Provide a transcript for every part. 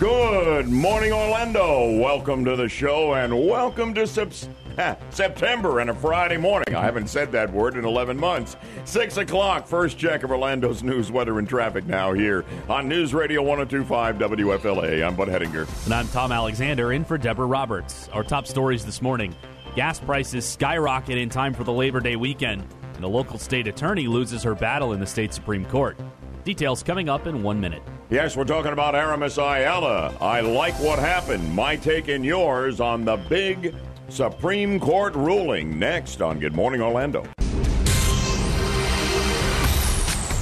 Good morning, Orlando. Welcome to the show and welcome to sep- September and a Friday morning. I haven't said that word in 11 months. 6 o'clock, first check of Orlando's news, weather, and traffic now here on News Radio 1025 WFLA. I'm Bud Hedinger. And I'm Tom Alexander in for Deborah Roberts. Our top stories this morning gas prices skyrocket in time for the Labor Day weekend, and a local state attorney loses her battle in the state Supreme Court. Details coming up in one minute. Yes, we're talking about Aramis Ayala. I like what happened. My take and yours on the big Supreme Court ruling next on Good Morning Orlando.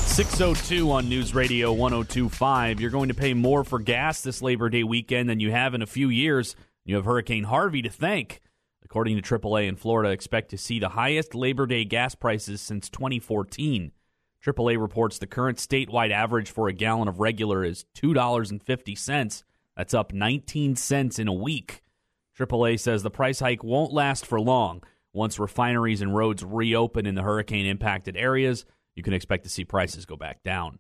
602 on News Radio 1025. You're going to pay more for gas this Labor Day weekend than you have in a few years. You have Hurricane Harvey to thank. According to AAA in Florida, expect to see the highest Labor Day gas prices since 2014. AAA reports the current statewide average for a gallon of regular is $2.50. That's up 19 cents in a week. AAA says the price hike won't last for long. Once refineries and roads reopen in the hurricane impacted areas, you can expect to see prices go back down.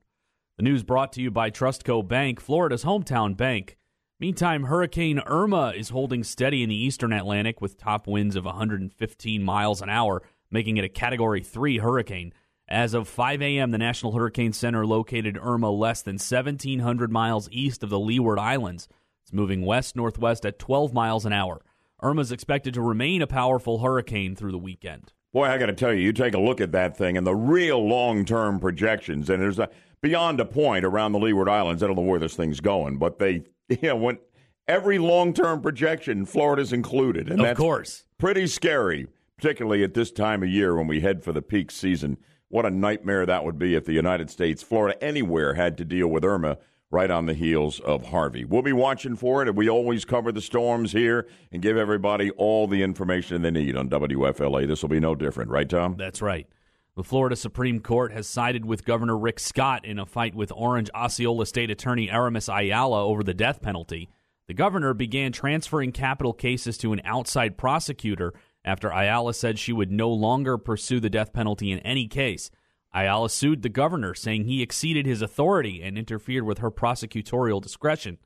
The news brought to you by Trustco Bank, Florida's hometown bank. Meantime, Hurricane Irma is holding steady in the eastern Atlantic with top winds of 115 miles an hour, making it a Category 3 hurricane. As of 5 a.m., the National Hurricane Center located Irma less than 1,700 miles east of the Leeward Islands. It's moving west northwest at 12 miles an hour. Irma is expected to remain a powerful hurricane through the weekend. Boy, I got to tell you, you take a look at that thing and the real long term projections, and there's a beyond a point around the Leeward Islands. I don't know where this thing's going, but they, you know, when every long term projection, Florida's included, and of course pretty scary, particularly at this time of year when we head for the peak season. What a nightmare that would be if the United States, Florida, anywhere had to deal with Irma right on the heels of Harvey. We'll be watching for it, and we always cover the storms here and give everybody all the information they need on WFLA. This will be no different, right, Tom? That's right. The Florida Supreme Court has sided with Governor Rick Scott in a fight with Orange Osceola State Attorney Aramis Ayala over the death penalty. The governor began transferring capital cases to an outside prosecutor after Ayala said she would no longer pursue the death penalty in any case. Ayala sued the governor, saying he exceeded his authority and interfered with her prosecutorial discretion.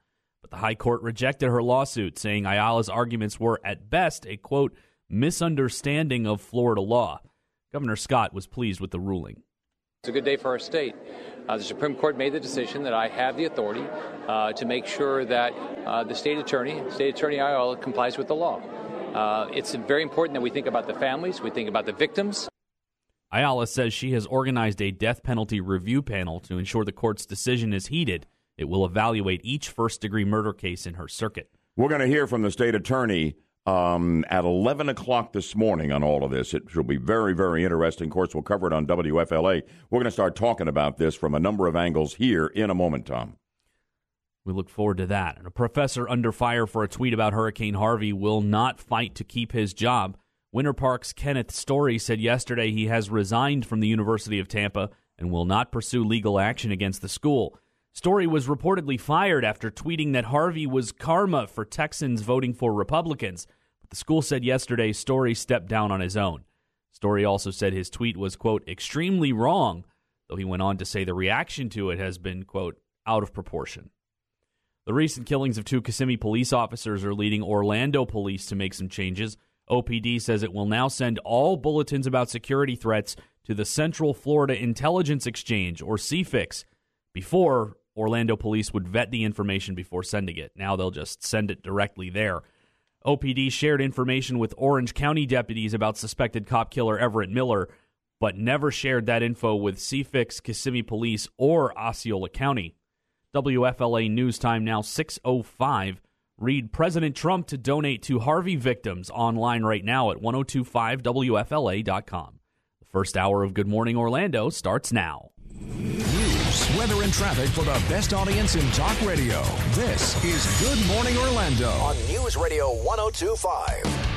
But the High Court rejected her lawsuit, saying Ayala's arguments were, at best, a quote, misunderstanding of Florida law. Governor Scott was pleased with the ruling. It's a good day for our state. Uh, the Supreme Court made the decision that I have the authority uh, to make sure that uh, the state attorney, state attorney Ayala, complies with the law. Uh, it's very important that we think about the families, we think about the victims. Ayala says she has organized a death penalty review panel to ensure the court's decision is heeded. It will evaluate each first degree murder case in her circuit. We're going to hear from the state attorney um, at 11 o'clock this morning on all of this. It will be very, very interesting. Of course, we'll cover it on WFLA. We're going to start talking about this from a number of angles here in a moment, Tom. We look forward to that. And a professor under fire for a tweet about Hurricane Harvey will not fight to keep his job. Winter Park's Kenneth Story said yesterday he has resigned from the University of Tampa and will not pursue legal action against the school. Story was reportedly fired after tweeting that Harvey was karma for Texans voting for Republicans. But the school said yesterday Story stepped down on his own. Story also said his tweet was, quote, extremely wrong, though he went on to say the reaction to it has been, quote, out of proportion. The recent killings of two Kissimmee police officers are leading Orlando police to make some changes. OPD says it will now send all bulletins about security threats to the Central Florida Intelligence Exchange, or CFIX. Before, Orlando police would vet the information before sending it. Now they'll just send it directly there. OPD shared information with Orange County deputies about suspected cop killer Everett Miller, but never shared that info with CFIX, Kissimmee Police, or Osceola County. WFLA News Time now 605. Read President Trump to donate to Harvey victims online right now at 1025WFLA.com. The first hour of Good Morning Orlando starts now. News, weather, and traffic for the best audience in talk radio. This is Good Morning Orlando on News Radio 1025.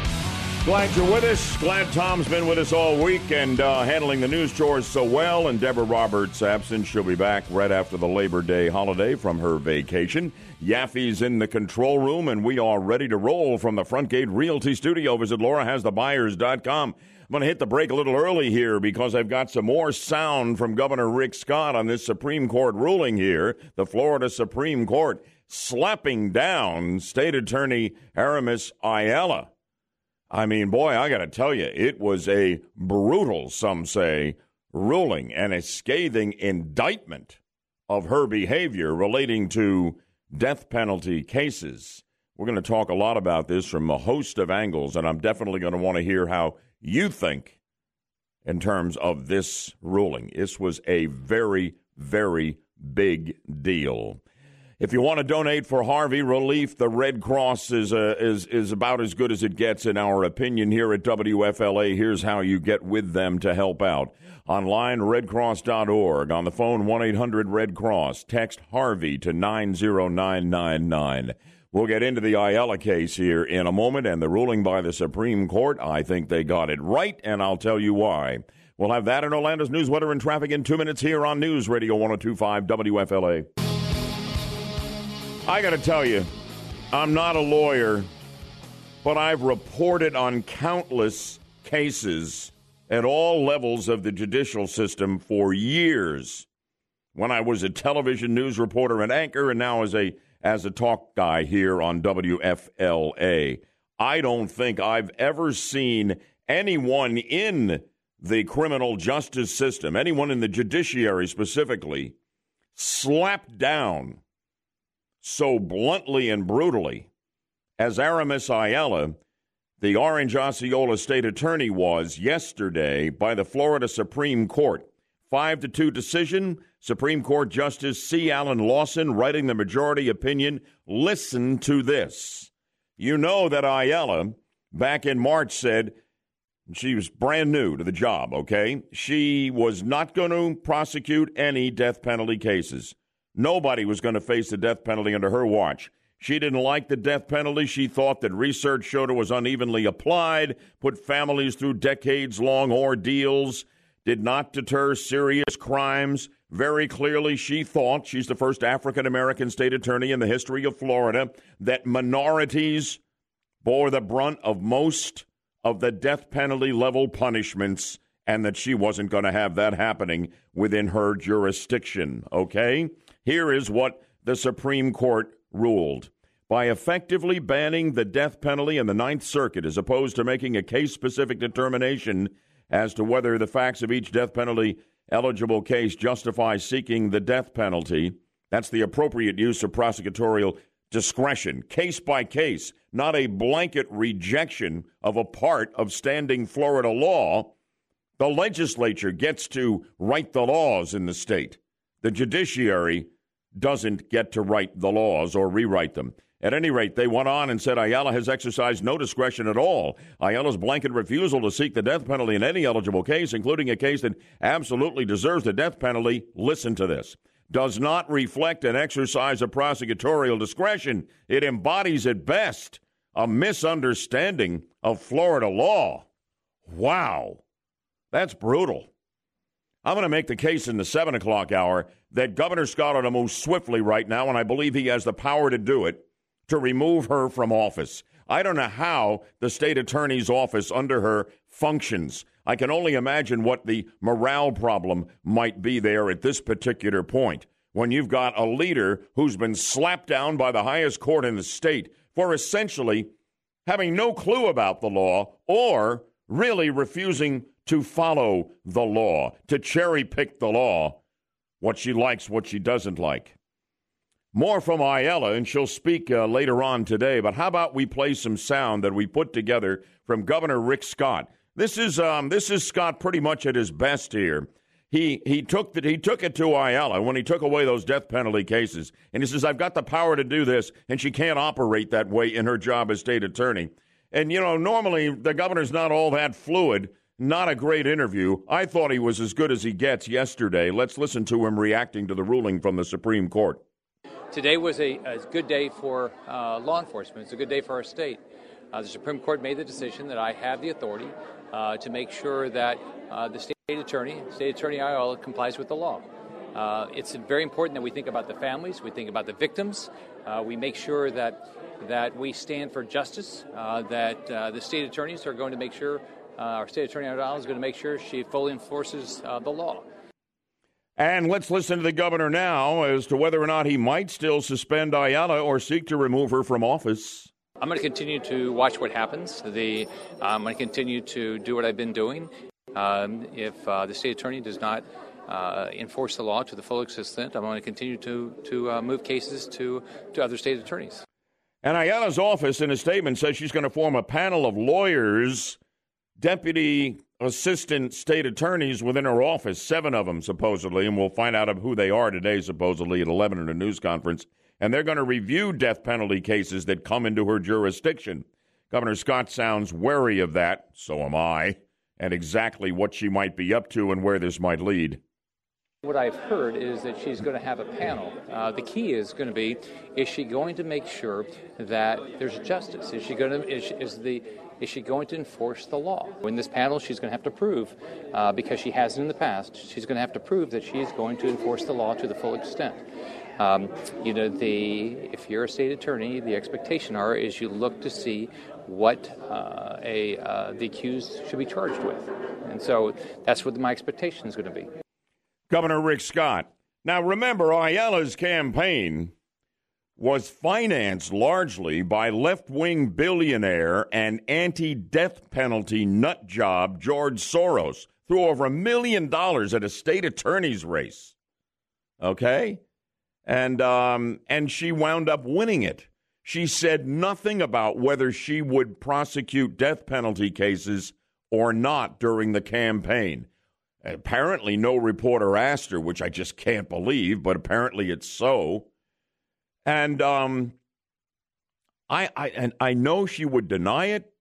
Glad you're with us. Glad Tom's been with us all week and uh, handling the news chores so well. And Deborah Roberts' absent. She'll be back right after the Labor Day holiday from her vacation. Yaffee's in the control room, and we are ready to roll from the Front Gate Realty Studio. Visit LauraHasTheBuyers.com. I'm going to hit the break a little early here because I've got some more sound from Governor Rick Scott on this Supreme Court ruling here, the Florida Supreme Court slapping down State Attorney Aramis Ayala. I mean, boy, I got to tell you, it was a brutal, some say, ruling and a scathing indictment of her behavior relating to death penalty cases. We're going to talk a lot about this from a host of angles, and I'm definitely going to want to hear how you think in terms of this ruling. This was a very, very big deal. If you want to donate for Harvey relief, the Red Cross is uh, is is about as good as it gets in our opinion here at WFLA. Here's how you get with them to help out. Online redcross.org, on the phone 1-800 Red Cross, text Harvey to 90999. We'll get into the Ayala case here in a moment and the ruling by the Supreme Court. I think they got it right and I'll tell you why. We'll have that in Orlando's news, weather, and traffic in two minutes here on News Radio 1025 WFLA. I got to tell you, I'm not a lawyer, but I've reported on countless cases at all levels of the judicial system for years. When I was a television news reporter and anchor, and now as a as a talk guy here on WFLA, I don't think I've ever seen anyone in the criminal justice system, anyone in the judiciary specifically, slapped down so bluntly and brutally as Aramis Ayala, the Orange Osceola state attorney, was yesterday by the Florida Supreme Court. Five to two decision. Supreme Court Justice C. Alan Lawson writing the majority opinion. Listen to this. You know that Ayala, back in March, said she was brand new to the job, okay? She was not going to prosecute any death penalty cases. Nobody was going to face the death penalty under her watch. She didn't like the death penalty. She thought that research showed it was unevenly applied, put families through decades long ordeals, did not deter serious crimes. Very clearly, she thought, she's the first African American state attorney in the history of Florida, that minorities bore the brunt of most of the death penalty level punishments and that she wasn't going to have that happening within her jurisdiction. Okay? Here is what the Supreme Court ruled. By effectively banning the death penalty in the Ninth Circuit, as opposed to making a case specific determination as to whether the facts of each death penalty eligible case justify seeking the death penalty, that's the appropriate use of prosecutorial discretion, case by case, not a blanket rejection of a part of standing Florida law. The legislature gets to write the laws in the state. The judiciary doesn't get to write the laws or rewrite them. At any rate, they went on and said Ayala has exercised no discretion at all. Ayala's blanket refusal to seek the death penalty in any eligible case, including a case that absolutely deserves the death penalty, listen to this, does not reflect an exercise of prosecutorial discretion. It embodies at best a misunderstanding of Florida law. Wow. That's brutal. I'm going to make the case in the 7 o'clock hour that Governor Scott ought to move swiftly right now, and I believe he has the power to do it, to remove her from office. I don't know how the state attorney's office under her functions. I can only imagine what the morale problem might be there at this particular point when you've got a leader who's been slapped down by the highest court in the state for essentially having no clue about the law or really refusing to follow the law, to cherry pick the law, what she likes, what she doesn't like. More from Ayala, and she'll speak uh, later on today. But how about we play some sound that we put together from Governor Rick Scott? This is um, this is Scott pretty much at his best here. He he took the, he took it to Ayala when he took away those death penalty cases, and he says, "I've got the power to do this," and she can't operate that way in her job as state attorney. And you know, normally the governor's not all that fluid, not a great interview. I thought he was as good as he gets yesterday. Let's listen to him reacting to the ruling from the Supreme Court. Today was a, a good day for uh, law enforcement. It's a good day for our state. Uh, the Supreme Court made the decision that I have the authority uh, to make sure that uh, the state attorney, state attorney Ayala, complies with the law. Uh, it's very important that we think about the families, we think about the victims, uh, we make sure that that we stand for justice, that the state attorneys are going to make sure our state attorney Ayala is going to make sure she fully enforces uh, the law. And let's listen to the governor now as to whether or not he might still suspend Ayala or seek to remove her from office. I'm going to continue to watch what happens. The, I'm going to continue to do what I've been doing. Um, if uh, the state attorney does not uh, enforce the law to the full extent, I'm going to continue to, to uh, move cases to, to other state attorneys. And Ayala's office, in a statement, says she's going to form a panel of lawyers, deputy assistant state attorneys within her office, seven of them supposedly, and we'll find out who they are today, supposedly at 11 at a news conference. And they're going to review death penalty cases that come into her jurisdiction. Governor Scott sounds wary of that, so am I, and exactly what she might be up to and where this might lead. What I've heard is that she's going to have a panel. Uh, the key is going to be: is she going to make sure that there's justice? Is she going to is, is the is she going to enforce the law? In this panel, she's going to have to prove, uh, because she hasn't in the past, she's going to have to prove that she's going to enforce the law to the full extent. Um, you know, the if you're a state attorney, the expectation are is you look to see what uh, a uh, the accused should be charged with, and so that's what my expectation is going to be. Governor Rick Scott. Now, remember, Ayala's campaign was financed largely by left wing billionaire and anti death penalty nut job George Soros, threw over a million dollars at a state attorney's race. Okay? And, um, and she wound up winning it. She said nothing about whether she would prosecute death penalty cases or not during the campaign. Apparently, no reporter asked her, which I just can't believe, but apparently it's so. And um, I, I, and I know she would deny it,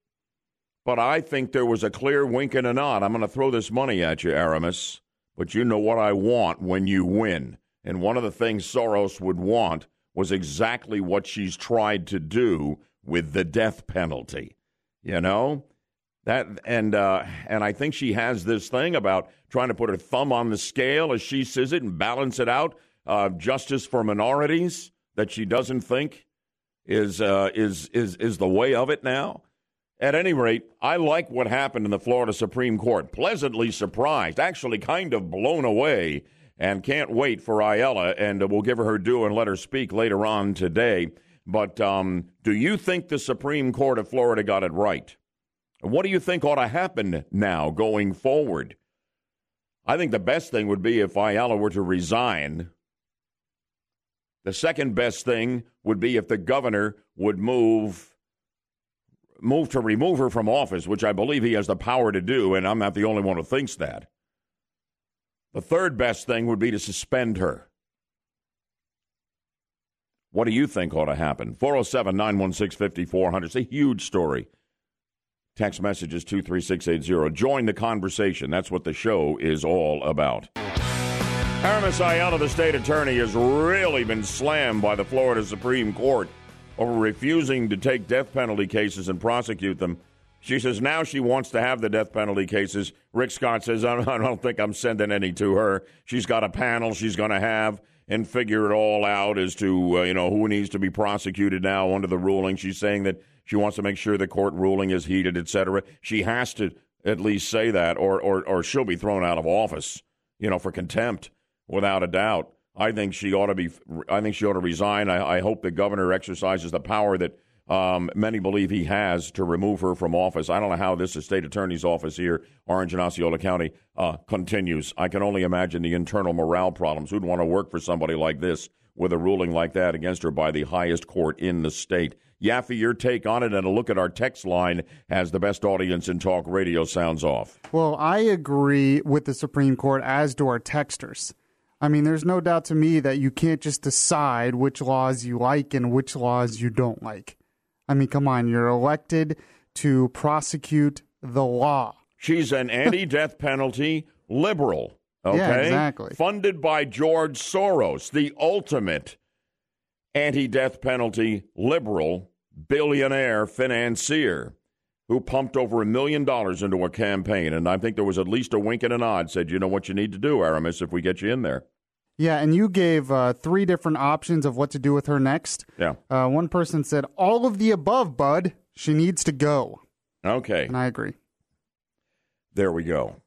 but I think there was a clear wink and a nod. I'm going to throw this money at you, Aramis, but you know what I want when you win. And one of the things Soros would want was exactly what she's tried to do with the death penalty. You know? That and uh, and I think she has this thing about trying to put her thumb on the scale as she says it and balance it out. Uh, justice for minorities that she doesn't think is uh, is is is the way of it now. At any rate, I like what happened in the Florida Supreme Court. Pleasantly surprised, actually kind of blown away, and can't wait for Ayala. And we'll give her her due and let her speak later on today. But um, do you think the Supreme Court of Florida got it right? What do you think ought to happen now going forward? I think the best thing would be if Ayala were to resign. The second best thing would be if the governor would move move to remove her from office, which I believe he has the power to do, and I'm not the only one who thinks that. The third best thing would be to suspend her. What do you think ought to happen? 407 916 5400. It's a huge story. Text messages 23680. Join the conversation. That's what the show is all about. Aramis Ayala, the state attorney, has really been slammed by the Florida Supreme Court over refusing to take death penalty cases and prosecute them. She says now she wants to have the death penalty cases. Rick Scott says, I don't think I'm sending any to her. She's got a panel she's going to have and figure it all out as to, uh, you know, who needs to be prosecuted now under the ruling. She's saying that she wants to make sure the court ruling is heeded, etc. She has to at least say that, or, or, or she'll be thrown out of office, you know, for contempt, without a doubt. I think she ought to be. I think she ought to resign. I, I hope the governor exercises the power that um, many believe he has to remove her from office. I don't know how this state attorney's office here, Orange and Osceola County, uh, continues. I can only imagine the internal morale problems. Who'd want to work for somebody like this with a ruling like that against her by the highest court in the state? Yaffee, your take on it and a look at our text line as the best audience in talk radio sounds off. Well, I agree with the Supreme Court, as do our texters. I mean, there's no doubt to me that you can't just decide which laws you like and which laws you don't like. I mean, come on, you're elected to prosecute the law. She's an anti death penalty liberal. Okay. Yeah, exactly. Funded by George Soros, the ultimate anti death penalty liberal billionaire financier who pumped over a million dollars into a campaign. And I think there was at least a wink and a nod said, you know what you need to do, Aramis, if we get you in there. Yeah, and you gave uh, three different options of what to do with her next. Yeah. Uh, one person said, all of the above, bud. She needs to go. Okay. And I agree. There we go.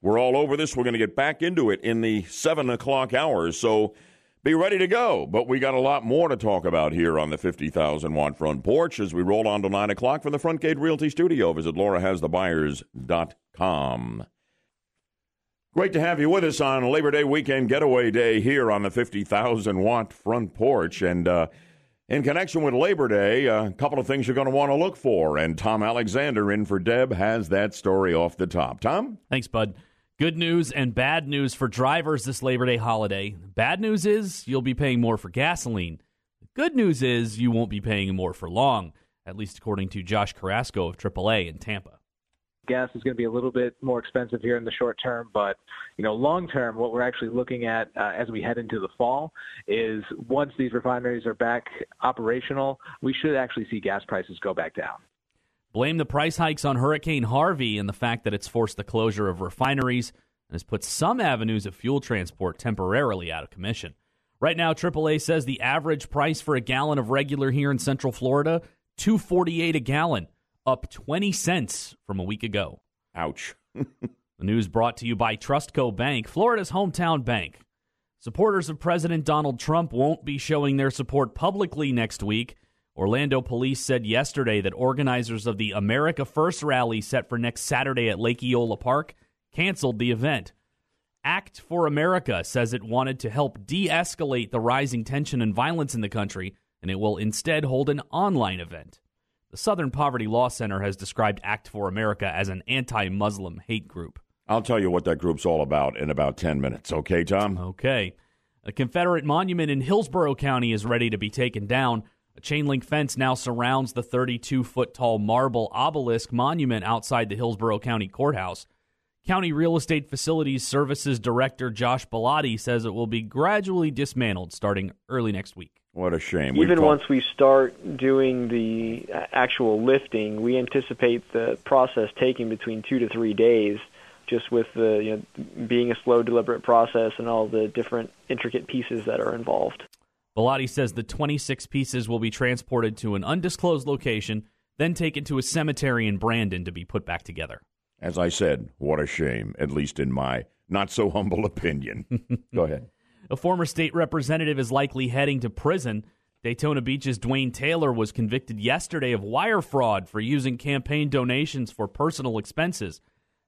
We're all over this. We're going to get back into it in the 7 o'clock hours. So be ready to go. But we got a lot more to talk about here on the 50,000 watt front porch as we roll on to 9 o'clock from the Front Gate Realty Studio. Visit laurahasthebuyers.com. Great to have you with us on Labor Day weekend getaway day here on the 50,000 watt front porch. And uh, in connection with Labor Day, a couple of things you're going to want to look for. And Tom Alexander in for Deb has that story off the top. Tom? Thanks, Bud. Good news and bad news for drivers this Labor Day holiday. Bad news is you'll be paying more for gasoline. Good news is you won't be paying more for long, at least according to Josh Carrasco of AAA in Tampa gas is going to be a little bit more expensive here in the short term, but you know, long term, what we're actually looking at uh, as we head into the fall is once these refineries are back operational, we should actually see gas prices go back down. Blame the price hikes on Hurricane Harvey and the fact that it's forced the closure of refineries and has put some avenues of fuel transport temporarily out of commission. Right now, AAA says the average price for a gallon of regular here in Central Florida, 248 a gallon up 20 cents from a week ago. Ouch. the news brought to you by Trustco Bank, Florida's hometown bank. Supporters of President Donald Trump won't be showing their support publicly next week. Orlando police said yesterday that organizers of the America First rally set for next Saturday at Lake Eola Park canceled the event. Act for America says it wanted to help de escalate the rising tension and violence in the country, and it will instead hold an online event. The Southern Poverty Law Center has described Act for America as an anti Muslim hate group. I'll tell you what that group's all about in about 10 minutes. Okay, Tom? Okay. A Confederate monument in Hillsborough County is ready to be taken down. A chain link fence now surrounds the 32 foot tall marble obelisk monument outside the Hillsborough County Courthouse. County Real Estate Facilities Services Director Josh Bellotti says it will be gradually dismantled starting early next week. What a shame. Even once we start doing the uh, actual lifting, we anticipate the process taking between two to three days, just with the you know, being a slow, deliberate process and all the different intricate pieces that are involved. Bellotti says the 26 pieces will be transported to an undisclosed location, then taken to a cemetery in Brandon to be put back together. As I said, what a shame, at least in my not so humble opinion. Go ahead. A former state representative is likely heading to prison. Daytona Beach's Dwayne Taylor was convicted yesterday of wire fraud for using campaign donations for personal expenses.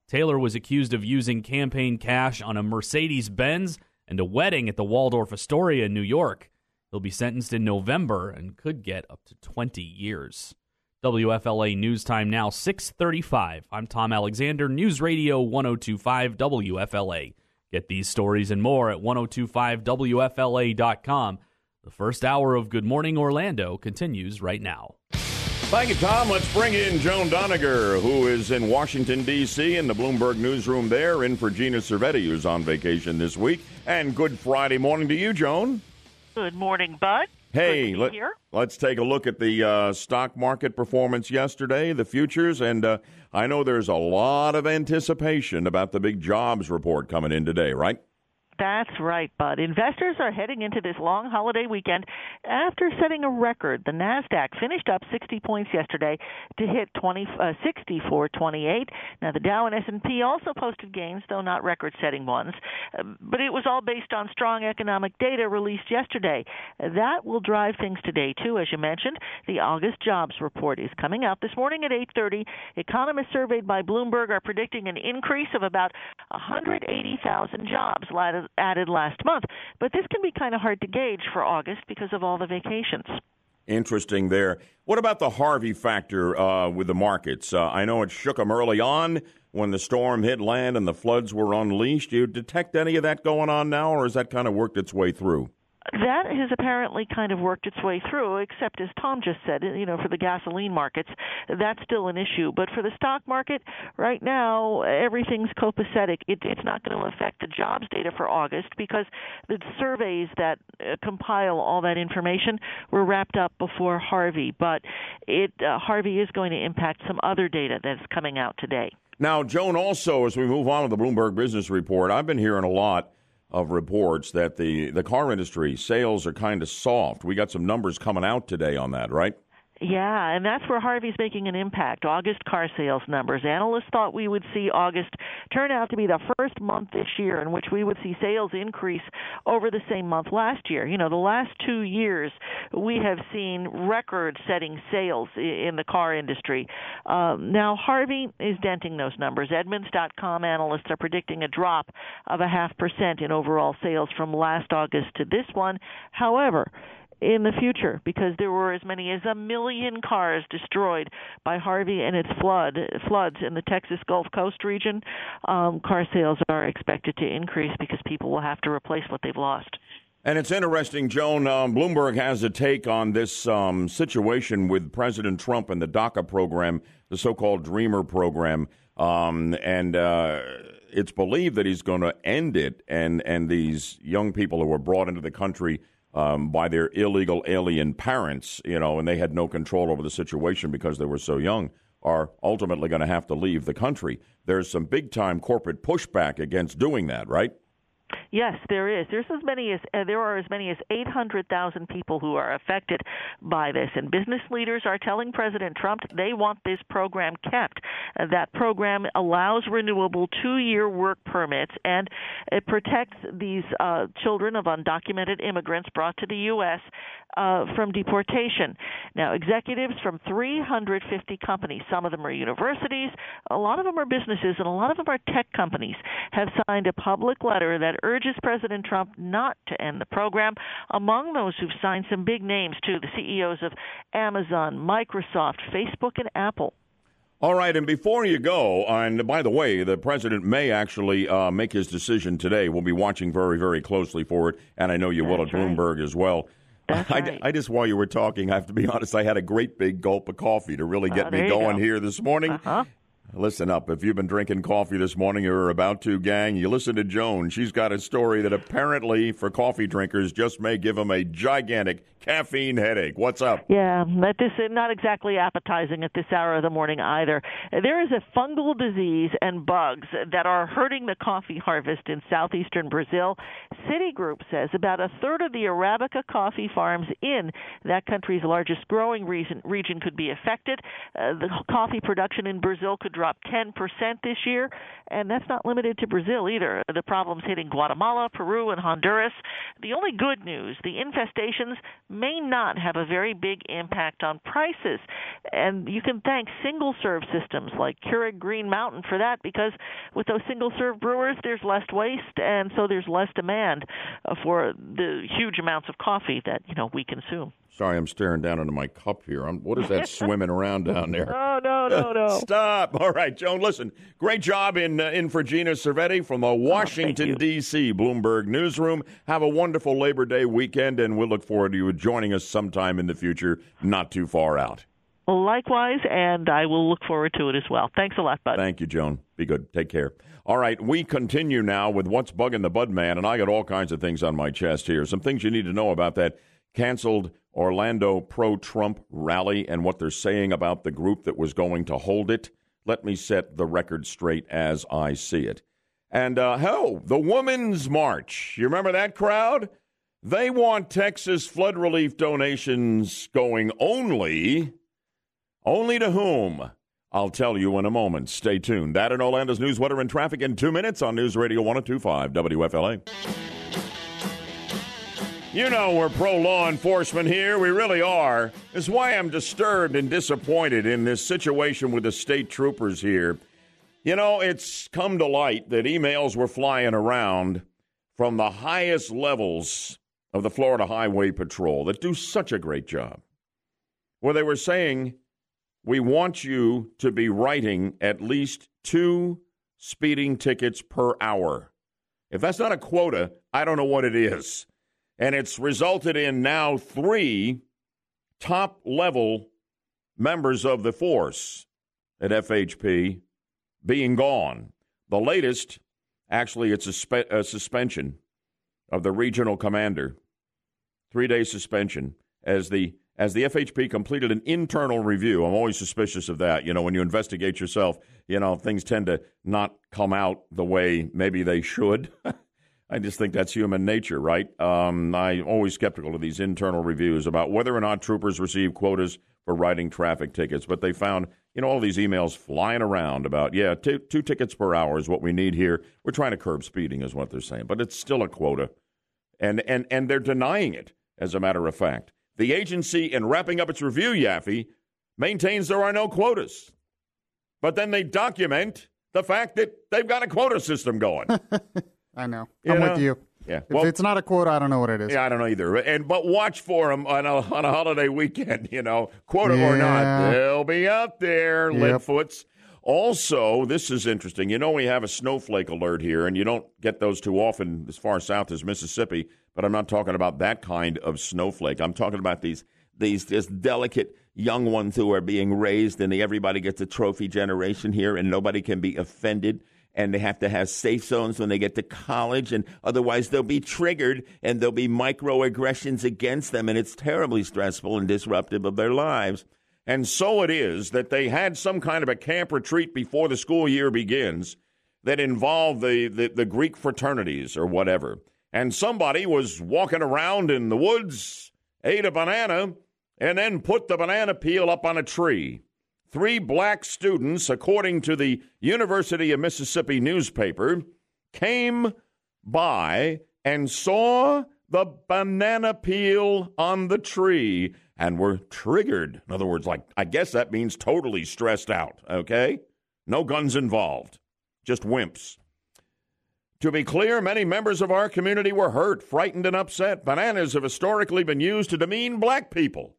Taylor was accused of using campaign cash on a Mercedes Benz and a wedding at the Waldorf Astoria in New York. He'll be sentenced in November and could get up to 20 years. WFLA News Time now 6:35. I'm Tom Alexander, News Radio 1025 WFLA. Get these stories and more at 1025WFLA.com. The first hour of Good Morning Orlando continues right now. Thank you, Tom. Let's bring in Joan Doniger, who is in Washington, D.C., in the Bloomberg newsroom there, in for Gina Cervetti, who's on vacation this week. And good Friday morning to you, Joan. Good morning, Bud. Hey, let, us take a look at the uh, stock market performance yesterday, the futures, and uh, I know there's a lot of anticipation about the big jobs report coming in today, right? That's right, Bud. Investors are heading into this long holiday weekend after setting a record. The Nasdaq finished up 60 points yesterday to hit 20, uh, 64.28. Now the Dow and S&P also posted gains, though not record-setting ones. Uh, but it was all based on strong economic data released yesterday. That will drive things today too, as you mentioned. The August jobs report is coming out this morning at 8:30. Economists surveyed by Bloomberg are predicting an increase of about 180,000 jobs added last month. But this can be kind of hard to gauge for August because of all the vacations. Interesting there. What about the Harvey factor uh, with the markets? Uh, I know it shook them early on when the storm hit land and the floods were unleashed. Do you detect any of that going on now, or has that kind of worked its way through? That has apparently kind of worked its way through, except as Tom just said, you know, for the gasoline markets, that's still an issue. But for the stock market, right now, everything's copacetic. It, it's not going to affect the jobs data for August because the surveys that uh, compile all that information were wrapped up before Harvey. But it uh, Harvey is going to impact some other data that's coming out today. Now, Joan, also, as we move on with the Bloomberg Business Report, I've been hearing a lot of reports that the, the car industry sales are kind of soft. We got some numbers coming out today on that, right? Yeah, and that's where Harvey's making an impact. August car sales numbers. Analysts thought we would see August turn out to be the first month this year in which we would see sales increase over the same month last year. You know, the last two years we have seen record setting sales in the car industry. Um, now, Harvey is denting those numbers. Edmunds.com analysts are predicting a drop of a half percent in overall sales from last August to this one. However, in the future because there were as many as a million cars destroyed by Harvey and its flood floods in the Texas Gulf Coast region. Um, car sales are expected to increase because people will have to replace what they've lost. And it's interesting, Joan. Um, Bloomberg has a take on this um, situation with President Trump and the DACA program, the so-called Dreamer program, um, and uh, it's believed that he's going to end it. And and these young people who were brought into the country um, by their illegal alien parents, you know, and they had no control over the situation because they were so young, are ultimately going to have to leave the country. There's some big time corporate pushback against doing that, right? Yes, there is. There's as many as uh, there are as many as 800,000 people who are affected by this, and business leaders are telling President Trump they want this program kept. Uh, that program allows renewable two-year work permits, and it protects these uh, children of undocumented immigrants brought to the U.S. Uh, from deportation. Now, executives from 350 companies, some of them are universities, a lot of them are businesses, and a lot of them are tech companies, have signed a public letter that urges President Trump not to end the program. Among those who've signed some big names, too, the CEOs of Amazon, Microsoft, Facebook, and Apple. All right, and before you go, and by the way, the president may actually uh, make his decision today. We'll be watching very, very closely for it, and I know you That's will at right. Bloomberg as well. That's I, right. I just, while you were talking, I have to be honest, I had a great big gulp of coffee to really get Oh, me going go. here this morning. Uh-huh. Listen up. If you've been drinking coffee this morning or about to, gang, you listen to Joan. She's got a story that apparently, for coffee drinkers, just may give them a gigantic caffeine headache. What's up? Yeah, that this not exactly appetizing at this hour of the morning either. There is a fungal disease and bugs that are hurting the coffee harvest in southeastern Brazil. Citigroup says about a third of the Arabica coffee farms in that country's largest growing region, region could be affected. Uh, the coffee production in Brazil could drop 10% this year, and that's not limited to Brazil either. The problem's hitting Guatemala, Peru, and Honduras. The only good news, the infestations may not have a very big impact on prices. And you can thank single serve systems like Keurig Green Mountain for that because with those single serve brewers, there's less waste and so there's less demand uh, for the huge amounts of coffee that, you know, we consume. Sorry, I'm staring down into my cup here. I'm, what is that swimming around down there? Oh, no, no, no. Stop. All right, Joan, listen. Great job in uh, in for Gina Cervetti from the Washington, you. D.C. Bloomberg Newsroom. Have a wonderful Labor Day weekend, and we'll look forward to you joining us sometime in the future, not too far out. Likewise, and I will look forward to it as well. Thanks a lot, bud. Thank you, Joan. Be good. Take care. All right, we continue now with what's bugging the Bud Man, and I got all kinds of things on my chest here. Some things you need to know about that canceled Orlando pro Trump rally and what they're saying about the group that was going to hold it. Let me set the record straight as I see it. And, uh, hell, the Women's March. You remember that crowd? They want Texas flood relief donations going only only to whom? I'll tell you in a moment. Stay tuned. That and Orlando's news, weather, and traffic in two minutes on News Radio 1025 WFLA. You know, we're pro law enforcement here. We really are. It's why I'm disturbed and disappointed in this situation with the state troopers here. You know, it's come to light that emails were flying around from the highest levels of the Florida Highway Patrol that do such a great job, where they were saying, we want you to be writing at least two speeding tickets per hour. If that's not a quota, I don't know what it is. And it's resulted in now three top level members of the force at FHP being gone. The latest, actually, it's a, spe- a suspension of the regional commander, three day suspension as the as the FHP completed an internal review. I'm always suspicious of that. You know, when you investigate yourself, you know, things tend to not come out the way maybe they should. I just think that's human nature, right? Um, I'm always skeptical of these internal reviews about whether or not troopers receive quotas for writing traffic tickets. But they found, you know, all these emails flying around about, yeah, t- two tickets per hour is what we need here. We're trying to curb speeding, is what they're saying, but it's still a quota, and and and they're denying it. As a matter of fact, the agency, in wrapping up its review, Yaffee, maintains there are no quotas, but then they document the fact that they've got a quota system going. I know. You I'm know? with you. Yeah. If it's not a quota, I don't know what it is. Yeah, I don't know either. And but watch for them on a, on a holiday weekend. You know, quota or not, Yeah. they'll be out there, Yep. Lidfoots. Also, this is interesting. You know, we have a snowflake alert here, and you don't get those too often as far south as Mississippi. But I'm not talking about that kind of snowflake. I'm talking about these these just delicate young ones who are being raised, and everybody gets a trophy generation here, and nobody can be offended and they have to have safe zones when they get to college, and otherwise they'll be triggered and there'll be microaggressions against them, and it's terribly stressful and disruptive of their lives. And so it is that they had some kind of a camp retreat before the school year begins that involved the, the, the Greek fraternities or whatever. And somebody was walking around in the woods, ate a banana, and then put the banana peel up on a tree three black students, according to the University of Mississippi newspaper, came by and saw the banana peel on the tree and were triggered. In other words, like, I guess that means totally stressed out, okay? No guns involved, just wimps. To be clear, many members of our community were hurt, frightened, and upset. Bananas have historically been used to demean black people.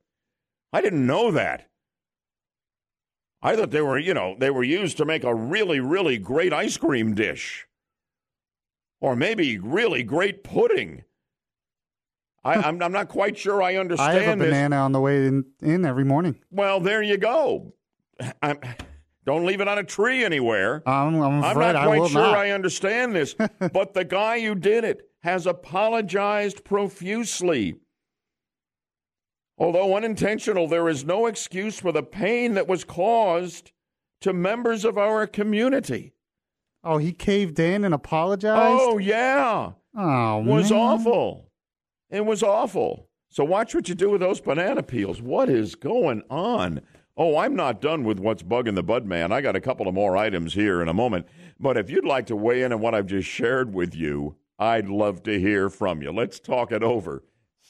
I didn't know that. I thought they were, you know, they were used to make a really, really great ice cream dish. Or maybe really great pudding. I, I'm, I'm not quite sure I understand. I have a this. banana on the way in, in every morning. Well, there you go. I'm, don't leave it on a tree anywhere. I'm, I'm I'm not I quite will sure not. I understand this, but the guy who did it has apologized profusely. Although unintentional, there is no excuse for the pain that was caused to members of our community. Oh, he caved in and apologized. Oh, yeah. oh, It was man. awful. It was awful. So watch what you do with those banana peels. What is going on? Oh, I'm not done with what's bugging the bud man. I got a couple of more items here in a moment. But if you'd like to weigh in on what I've just shared with you, I'd love to hear from you. Let's talk it over.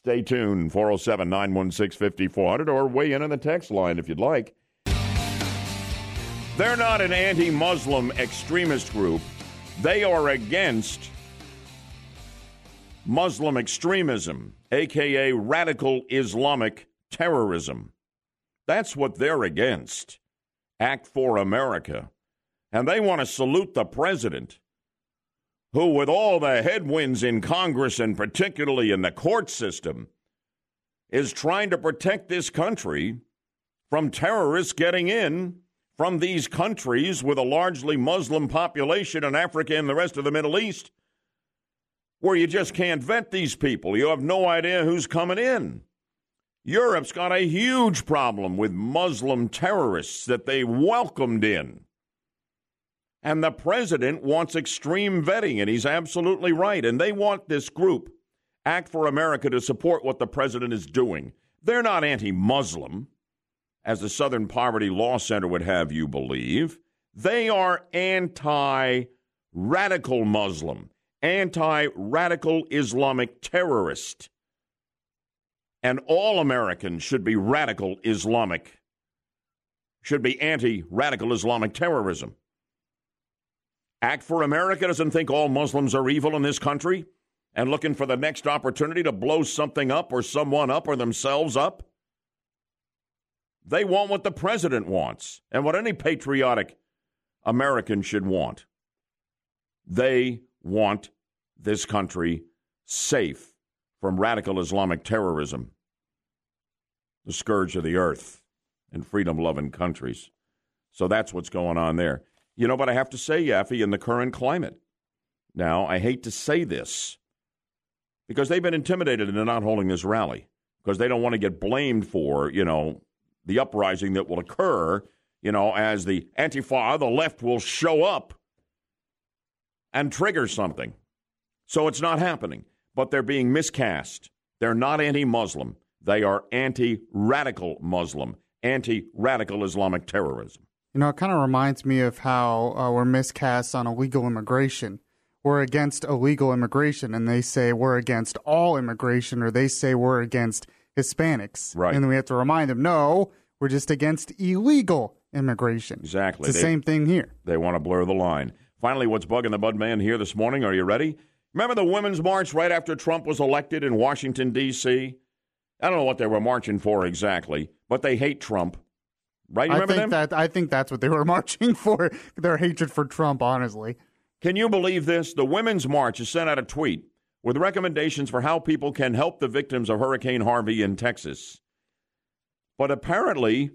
Stay tuned, 407 916 5400, or weigh in on the text line if you'd like. They're not an anti Muslim extremist group, they are against Muslim extremism, aka radical Islamic terrorism. That's what they're against. Act for America. And they want to salute the president, who, with all the headwinds in Congress and particularly in the court system, is trying to protect this country from terrorists getting in from these countries with a largely Muslim population in Africa and the rest of the Middle East where you just can't vet these people. You have no idea who's coming in. Europe's got a huge problem with Muslim terrorists that they welcomed in. And the president wants extreme vetting, and he's absolutely right. And they want this group, Act for America, to support what the president is doing. They're not anti Muslim, as the Southern Poverty Law Center would have you believe. They are anti radical Muslim anti radical Islamic terrorist. And all Americans should be radical Islamic, should be anti radical Islamic terrorism. Act for America doesn't think all Muslims are evil in this country and looking for the next opportunity to blow something up or someone up or themselves up. They want what the president wants and what any patriotic American should want. They want this country safe from radical Islamic terrorism, the scourge of the earth in freedom loving countries. So that's what's going on there. You know, but I have to say, Yaffee, in the current climate, now I hate to say this because they've been intimidated into not holding this rally because they don't want to get blamed for, you know, the uprising that will occur, you know, as the Antifa, the left will show up and trigger something. So it's not happening. But they're being miscast. They're not anti Muslim. They are anti radical Muslim, anti radical Islamic terrorism. You know, it kind of reminds me of how uh, we're miscast on illegal immigration. We're against illegal immigration, and they say we're against all immigration, or they say we're against Hispanics. Right. And then we have to remind them, no, we're just against illegal immigration. Exactly. It's the They- same thing here. They want to blur the line. Finally, what's bugging the Bud Man here this morning? Are you ready? Remember the Women's March right after Trump was elected in Washington, D.C.? I don't know what they were marching for exactly, but they hate Trump. Right? You I remember think them? that I think that's what they were marching for. Their hatred for Trump, honestly. Can you believe this? The Women's March has sent out a tweet with recommendations for how people can help the victims of Hurricane Harvey in Texas. But apparently,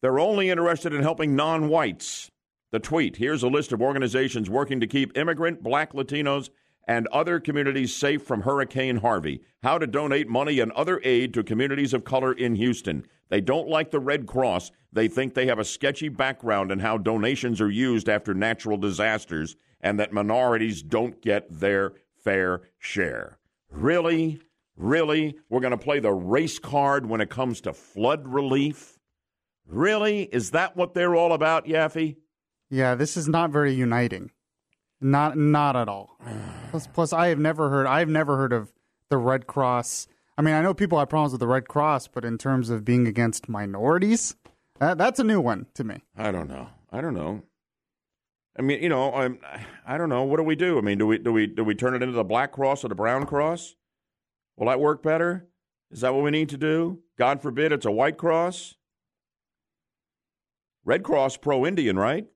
they're only interested in helping non whites. The tweet here's a list of organizations working to keep immigrant, black Latinos, and other communities safe from Hurricane Harvey. How to donate money and other aid to communities of color in Houston. They don't like the Red Cross. They think they have a sketchy background in how donations are used after natural disasters and that minorities don't get their fair share. Really? Really? We're going to play the race card when it comes to flood relief? Really? Is that what they're all about, Yaffee? Yeah, this is not very uniting. Not not at all. Plus, plus, I have never heard. I've never heard of the Red Cross. I mean, I know people have problems with the Red Cross, but in terms of being against minorities, that, that's a new one to me. I don't know. I don't know. I mean, you know, I'm. I don't know. What do we do? I mean, do we do we do we turn it into the Black Cross or the Brown Cross? Will that work better? Is that what we need to do? God forbid it's a White Cross. Red Cross pro Indian, right?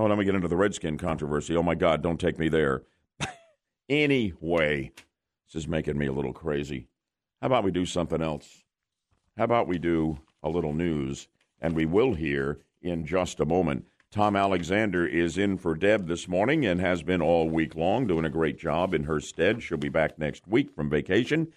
Oh, let me get into the Redskin controversy. Oh my God, don't take me there. anyway, this is making me a little crazy. How about we do something else? How about we do a little news? And we will hear in just a moment. Tom Alexander is in for Deb this morning and has been all week long, doing a great job in her stead. She'll be back next week from vacation.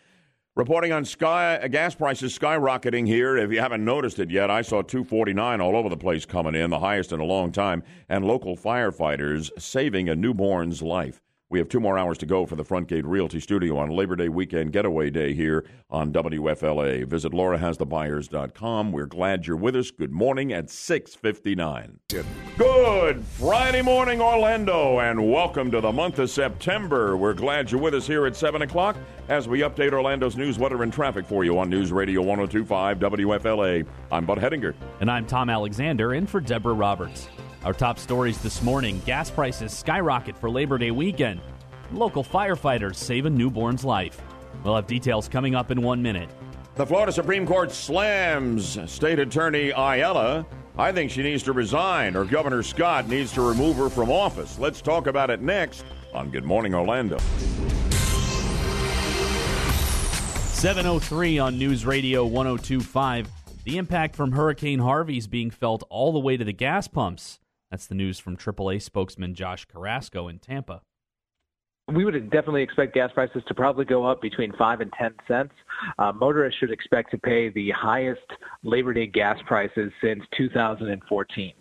Reporting on sky uh, gas prices skyrocketing here. If you haven't noticed it yet, I saw 249 all over the place coming in, the highest in a long time, and local firefighters saving a newborn's life. We have two more hours to go for the Front Gate Realty Studio on Labor Day weekend getaway day here on WFLA. Visit laurahasthebuyers.com. We're glad you're with us. Good morning at 6:59. Good Friday morning, Orlando, and welcome to the month of September. We're glad you're with us here at 7 o'clock as we update Orlando's news, weather, and traffic for you on News Radio 1025 WFLA. I'm Bud Hedinger. And I'm Tom Alexander in for Deborah Roberts. Our top stories this morning gas prices skyrocket for Labor Day weekend. Local firefighters save a newborn's life. We'll have details coming up in one minute. The Florida Supreme Court slams State Attorney Ayala. I think she needs to resign, or Governor Scott needs to remove her from office. Let's talk about it next on Good Morning Orlando. 703 on News Radio 1025. The impact from Hurricane Harvey is being felt all the way to the gas pumps. That's the news from AAA spokesman Josh Carrasco in Tampa. We would definitely expect gas prices to probably go up between five and ten cents. Uh, motorists should expect to pay the highest Labor Day gas prices since 2014.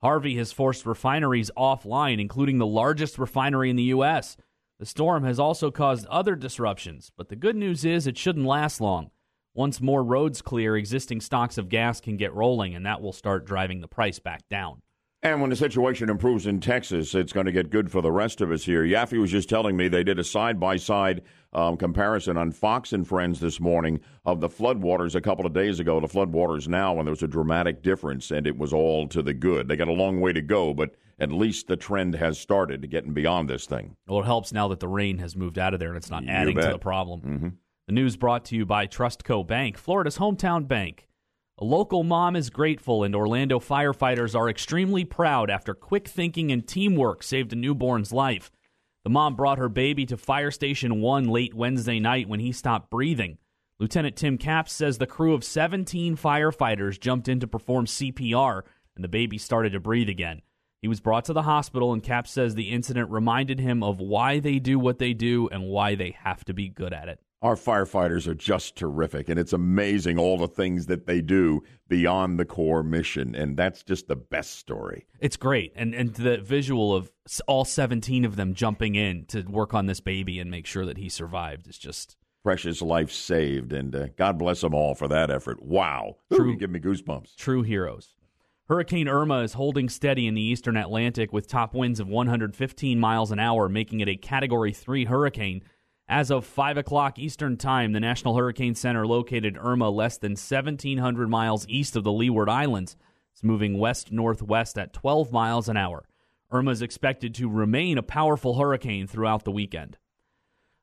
Harvey has forced refineries offline, including the largest refinery in the U.S. The storm has also caused other disruptions, but the good news is it shouldn't last long. Once more roads clear, existing stocks of gas can get rolling, and that will start driving the price back down. And when the situation improves in Texas, it's going to get good for the rest of us here. Yaffee was just telling me they did a side by side comparison on Fox and Friends this morning of the floodwaters a couple of days ago, the floodwaters now, and there was a dramatic difference, and it was all to the good. They got a long way to go, but at least the trend has started to getting beyond this thing. Well, it helps now that the rain has moved out of there and it's not You adding to the problem. Mm-hmm. The news brought to you by Trustco Bank, Florida's hometown bank. A local mom is grateful, and Orlando firefighters are extremely proud after quick thinking and teamwork saved a newborn's life. The mom brought her baby to Fire Station 1 late Wednesday night when he stopped breathing. Lieutenant Tim Capps says the crew of 17 firefighters jumped in to perform CPR, and the baby started to breathe again. He was brought to the hospital, and Capps says the incident reminded him of why they do what they do and why they have to be good at it. Our firefighters are just terrific, and it's amazing all the things that they do beyond the core mission, and that's just the best story. It's great, and and the visual of all seventeen of them jumping in to work on this baby and make sure that he survived is just precious life saved, and uh, God bless them all for that effort. Wow, True, Ooh, give me goosebumps. True heroes. Hurricane Irma is holding steady in the eastern Atlantic with top winds of 115 miles an hour, making it a Category 3 hurricane. As of 5 o'clock Eastern Time, the National Hurricane Center located Irma less than 1,700 miles east of the Leeward Islands. It's moving west northwest at 12 miles an hour. Irma is expected to remain a powerful hurricane throughout the weekend.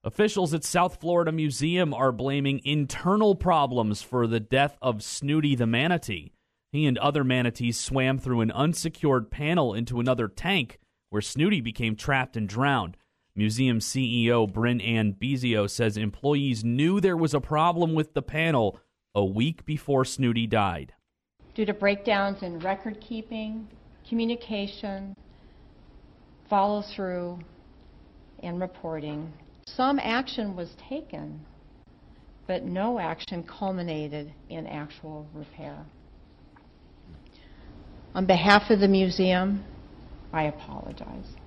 Officials at South Florida Museum are blaming internal problems for the death of Snooty the manatee. He and other manatees swam through an unsecured panel into another tank where Snooty became trapped and drowned. Museum CEO Brynne Anne Besio says employees knew there was a problem with the panel a week before Snooty died. Due to breakdowns in record keeping, communication, follow through, and reporting, some action was taken, but no action culminated in actual repair. On behalf of the museum, I apologize.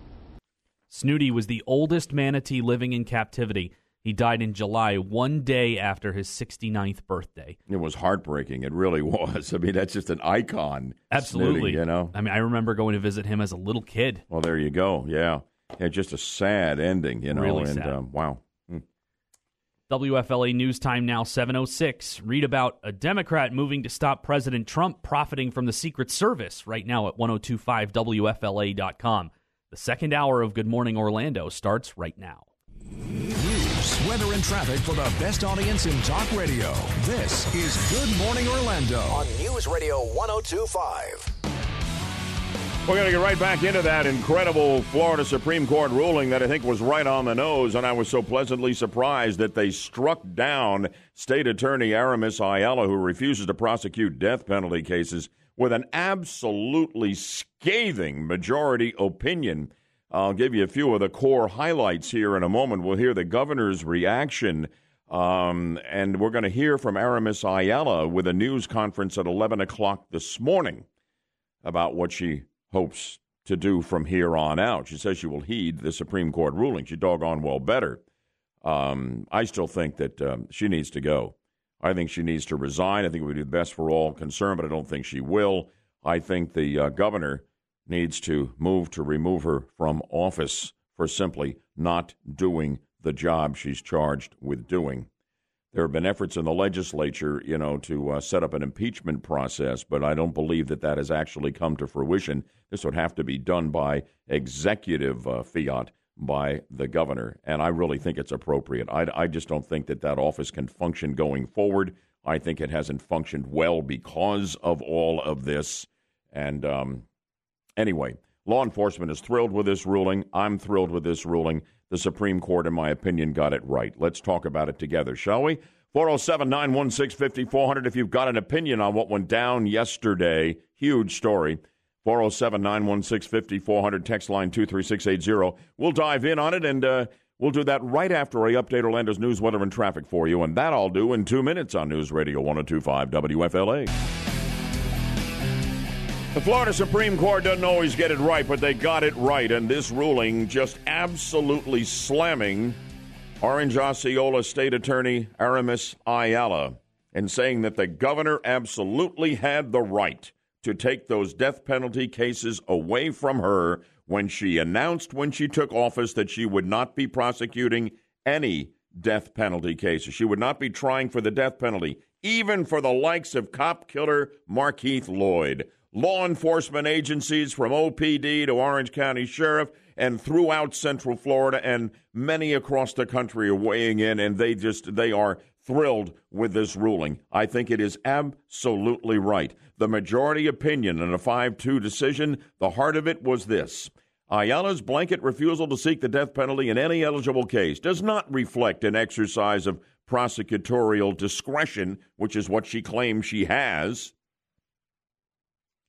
Snooty was the oldest manatee living in captivity. He died in July, one day after his 69th birthday. It was heartbreaking. It really was. I mean, that's just an icon. Absolutely. Snooty, you know? I mean, I remember going to visit him as a little kid. Well, there you go. Yeah. Yeah, just a sad ending, you know? Really and sad. Um, wow. Hmm. WFLA News Time now 706. Read about a Democrat moving to stop President Trump profiting from the Secret Service right now at 1025WFLA.com. The second hour of Good Morning Orlando starts right now. News, weather, and traffic for the best audience in talk radio. This is Good Morning Orlando. On News Radio 1025. We're going to get right back into that incredible Florida Supreme Court ruling that I think was right on the nose, and I was so pleasantly surprised that they struck down State Attorney Aramis Ayala, who refuses to prosecute death penalty cases, with an absolutely scathing majority opinion. I'll give you a few of the core highlights here in a moment. We'll hear the governor's reaction, um, and we're going to hear from Aramis Ayala with a news conference at 11 o'clock this morning about what she hopes to do from here on out. She says she will heed the Supreme Court ruling. She doggone well better. Um, I still think that um, she needs to go. I think she needs to resign. I think it would be the best for all concerned, but I don't think she will. I think the uh, governor needs to move to remove her from office for simply not doing the job she's charged with doing. There have been efforts in the legislature, you know, to uh, set up an impeachment process, but I don't believe that that has actually come to fruition. This would have to be done by executive uh, fiat by the governor, and I really think it's appropriate. I, I just don't think that that office can function going forward. I think it hasn't functioned well because of all of this. And um, anyway, law enforcement is thrilled with this ruling. I'm thrilled with this ruling. The Supreme Court, in my opinion, got it right. Let's talk about it together, shall we? 407 916 5400 if you've got an opinion on what went down yesterday. Huge story. 407 916 5400, text line 23680. We'll dive in on it and uh, we'll do that right after I update Orlando's news, weather, and traffic for you. And that I'll do in two minutes on News Radio 1025 WFLA. The Florida Supreme Court doesn't always get it right, but they got it right. And this ruling just absolutely slamming Orange Osceola State Attorney Aramis Ayala and saying that the governor absolutely had the right to take those death penalty cases away from her when she announced when she took office that she would not be prosecuting any death penalty cases. She would not be trying for the death penalty, even for the likes of cop killer Markeith Lloyd. Law enforcement agencies from OPD to Orange County Sheriff and throughout Central Florida and many across the country are weighing in and they just they are thrilled with this ruling. I think it is absolutely right. The majority opinion in a 5 2 decision, the heart of it was this. Ayala's blanket refusal to seek the death penalty in any eligible case does not reflect an exercise of prosecutorial discretion, which is what she claims she has.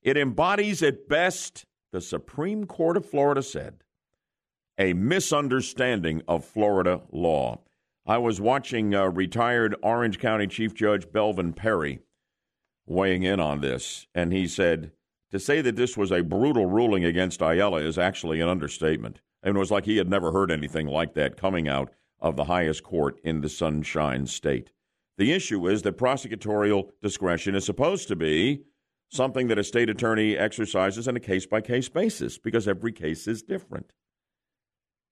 It embodies at best, the Supreme Court of Florida said, a misunderstanding of Florida law. I was watching uh, retired Orange County Chief Judge Belvin Perry weighing in on this, and he said to say that this was a brutal ruling against Ayala is actually an understatement. And it was like he had never heard anything like that coming out of the highest court in the Sunshine State. The issue is that prosecutorial discretion is supposed to be something that a state attorney exercises on a case by case basis because every case is different.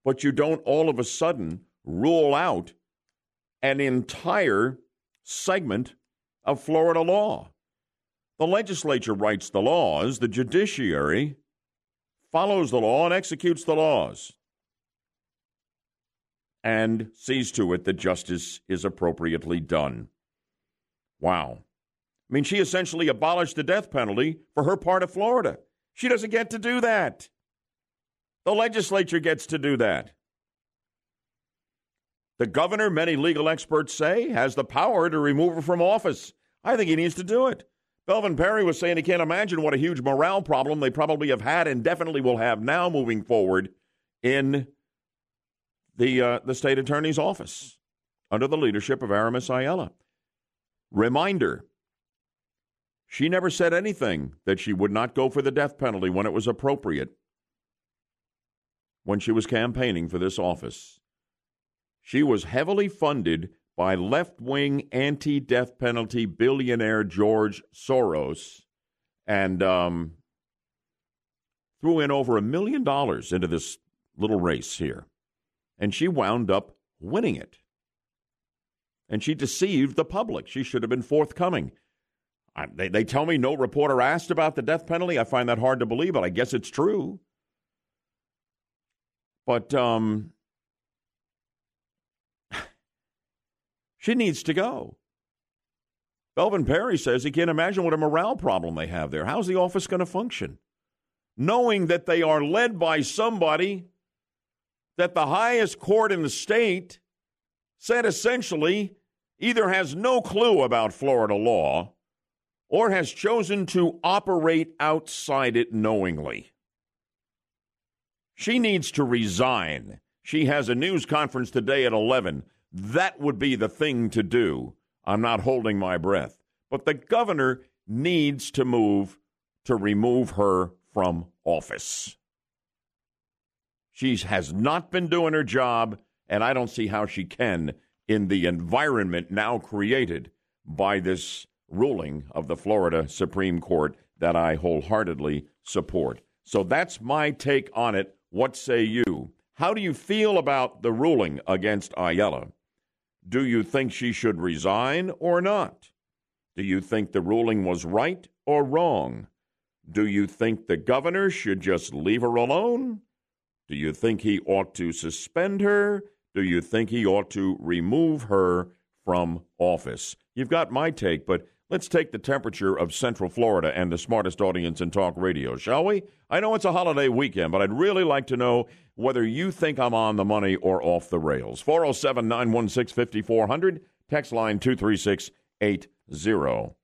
But you don't all of a sudden rule out an entire segment of Florida law. The legislature writes the laws, the judiciary follows the law and executes the laws and sees to it that justice is appropriately done. Wow. I mean, she essentially abolished the death penalty for her part of Florida. She doesn't get to do that. The legislature gets to do that. The governor, many legal experts say, has the power to remove her from office. I think he needs to do it. Belvin Perry was saying he can't imagine what a huge morale problem they probably have had and definitely will have now moving forward in the uh, the state attorney's office under the leadership of Aramis Ayala. Reminder: She never said anything that she would not go for the death penalty when it was appropriate. When she was campaigning for this office, she was heavily funded by left wing anti death penalty billionaire George Soros and um, threw in over a million dollars into this little race here. And she wound up winning it. And she deceived the public. She should have been forthcoming. I, they, they tell me no reporter asked about the death penalty. I find that hard to believe, but I guess it's true. But um, She needs to go. Belvin Perry says he can't imagine what a morale problem they have there. How's the office going to function? Knowing that they are led by somebody that the highest court in the state said essentially either has no clue about Florida law or has chosen to operate outside it knowingly. She needs to resign. She has a news conference today at 11 that would be the thing to do. I'm not holding my breath. But the governor needs to move to remove her from office. She has not been doing her job, and I don't see how she can in the environment now created by this ruling of the Florida Supreme Court that I wholeheartedly support. So that's my take on it. What say you? How do you feel about the ruling against Ayala? Do you think she should resign or not? Do you think the ruling was right or wrong? Do you think the governor should just leave her alone? Do you think he ought to suspend her? Do you think he ought to remove her from office? You've got my take, but let's take the temperature of Central Florida and the smartest audience in talk radio, shall we? I know it's a holiday weekend, but I'd really like to know whether you think I'm on the money or off the rails. 407 916 5400, text line 23680.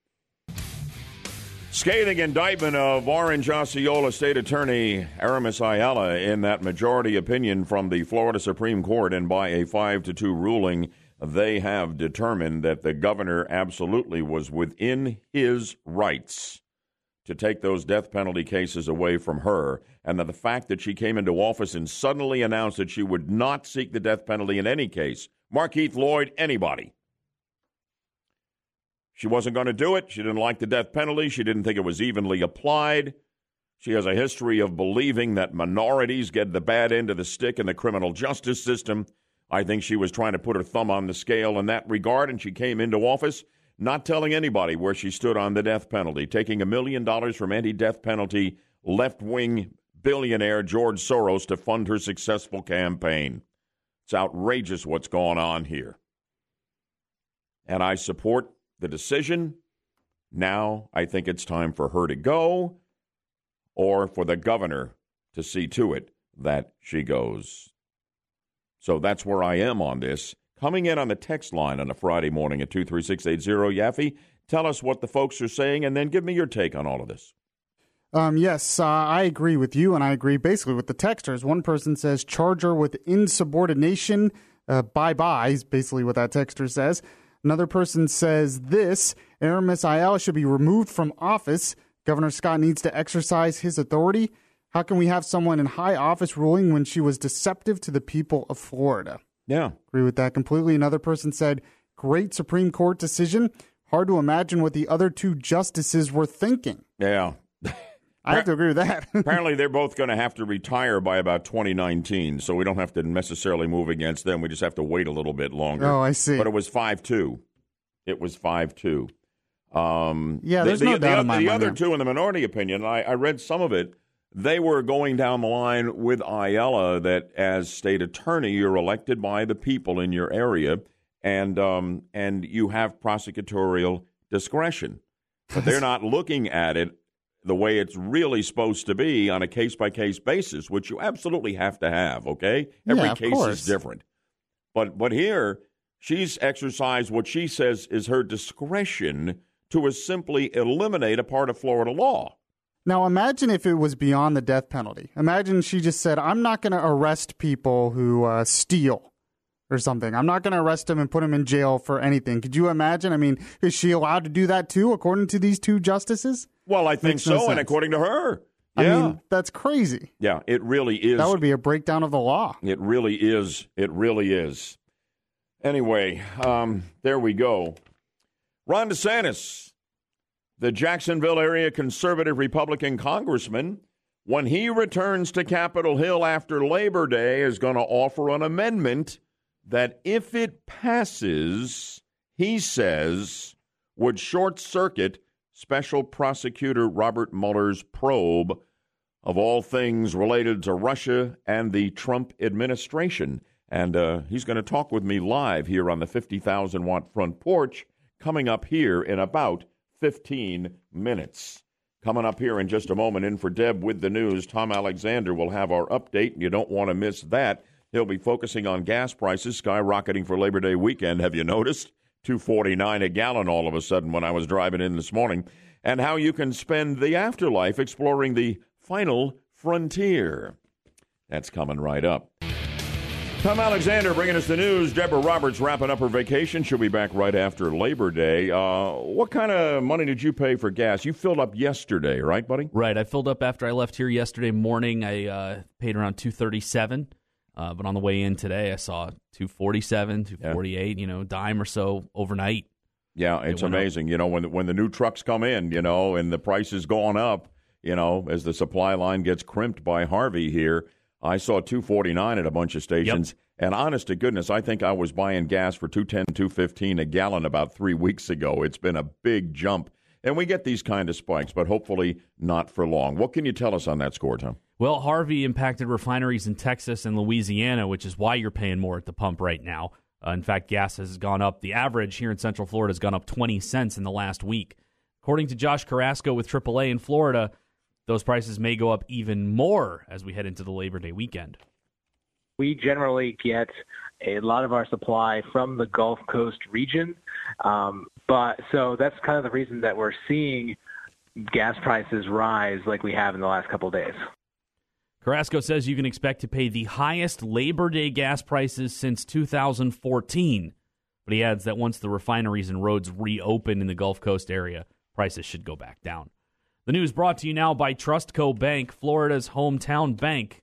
Scathing indictment of Orange Osceola State Attorney Aramis Ayala in that majority opinion from the Florida Supreme Court, and by a 5 to 2 ruling, they have determined that the governor absolutely was within his rights to take those death penalty cases away from her, and that the fact that she came into office and suddenly announced that she would not seek the death penalty in any case, Markeith Lloyd, anybody. She wasn't going to do it. She didn't like the death penalty. She didn't think it was evenly applied. She has a history of believing that minorities get the bad end of the stick in the criminal justice system. I think she was trying to put her thumb on the scale in that regard, and she came into office not telling anybody where she stood on the death penalty, taking a million dollars from anti death penalty left wing billionaire George Soros to fund her successful campaign. It's outrageous what's going on here. And I support the decision. Now I think it's time for her to go or for the governor to see to it that she goes. So that's where I am on this. Coming in on the text line on a Friday morning at 23680, Yaffee, tell us what the folks are saying and then give me your take on all of this. Um, yes, uh, I agree with you, and I agree basically with the texters. One person says charge her with insubordination. Uh, bye bye is basically what that texter says. Another person says this Aramis Ayala should be removed from office. Governor Scott needs to exercise his authority. How can we have someone in high office ruling when she was deceptive to the people of Florida? Yeah. Agree with that completely. Another person said, Great Supreme Court decision. Hard to imagine what the other two justices were thinking. Yeah. I have to agree with that. Apparently, they're both going to have to retire by about 2019, so we don't have to necessarily move against them. We just have to wait a little bit longer. Oh, I see. But it was 5 2. It was 5 2. Um, Yeah, there's the, no the, doubt the, in my the mind other there. two in the minority opinion, I, I read some of it. They were going down the line with Ayala that as state attorney, you're elected by the people in your area, and um, and you have prosecutorial discretion. But they're not looking at it the way it's really supposed to be on a case by case basis, which you absolutely have to have. Okay, every Yeah, case course. is different. But but here she's exercised what she says is her discretion to simply eliminate a part of Florida law. Now, imagine if it was beyond the death penalty. Imagine she just said, I'm not going to arrest people who uh, steal or something. I'm not going to arrest them and put them in jail for anything. Could you imagine? I mean, is she allowed to do that too, according to these two justices? Well, I think Makes no so, and according to her, I yeah, mean, that's crazy. yeah, it really is. That would be a breakdown of the law. It really is. It really is. Anyway, um, there we go. Ron DeSantis, the Jacksonville area conservative Republican congressman, when he returns to Capitol Hill after Labor Day, is going to offer an amendment that, if it passes, he says, would short circuit Special Prosecutor Robert Mueller's probe of all things related to Russia and the Trump administration. And uh, he's going to talk with me live here on the 50,000 watt front porch coming up here in about 15 minutes. Coming up here in just a moment, in for Deb with the news, Tom Alexander will have our update. You don't want to miss that. He'll be focusing on gas prices skyrocketing for Labor Day weekend. Have you noticed? 249 a gallon all of a sudden when I was driving in this morning. And how you can spend the afterlife exploring the final frontier. That's coming right up. Tom Alexander bringing us the news. Deborah Roberts wrapping up her vacation. She'll be back right after Labor Day. Uh, what kind of money did you pay for gas? You filled up yesterday, right, buddy? Right. I filled up after I left here yesterday morning. I uh, paid around two thirty seven, uh, but on the way in today, I saw two forty seven, two forty eight. You know, dime or so overnight. Yeah, it's up. amazing. You know, when when the new trucks come in, you know, and the price is going up, you know, as the supply line gets crimped by Harvey here. I saw 249 at a bunch of stations. And honest to goodness, I think I was buying gas for 210, 215 a gallon about three weeks ago. It's been a big jump. And we get these kind of spikes, but hopefully not for long. What can you tell us on that score, Tom? Well, Harvey impacted refineries in Texas and Louisiana, which is why you're paying more at the pump right now. Uh, in fact, gas has gone up. The average here in Central Florida has gone up 20 cents in the last week. According to Josh Carrasco with AAA in Florida, those prices may go up even more as we head into the Labor Day weekend. we generally get a lot of our supply from the Gulf Coast region. Um, but so that's kind of the reason that we're seeing gas prices rise like we have in the last couple of days. Carrasco says you can expect to pay the highest Labor Day gas prices since 2014. But he adds that once the refineries and roads reopen in the Gulf Coast area, prices should go back down. The news brought to you now by Trustco Bank, Florida's hometown bank.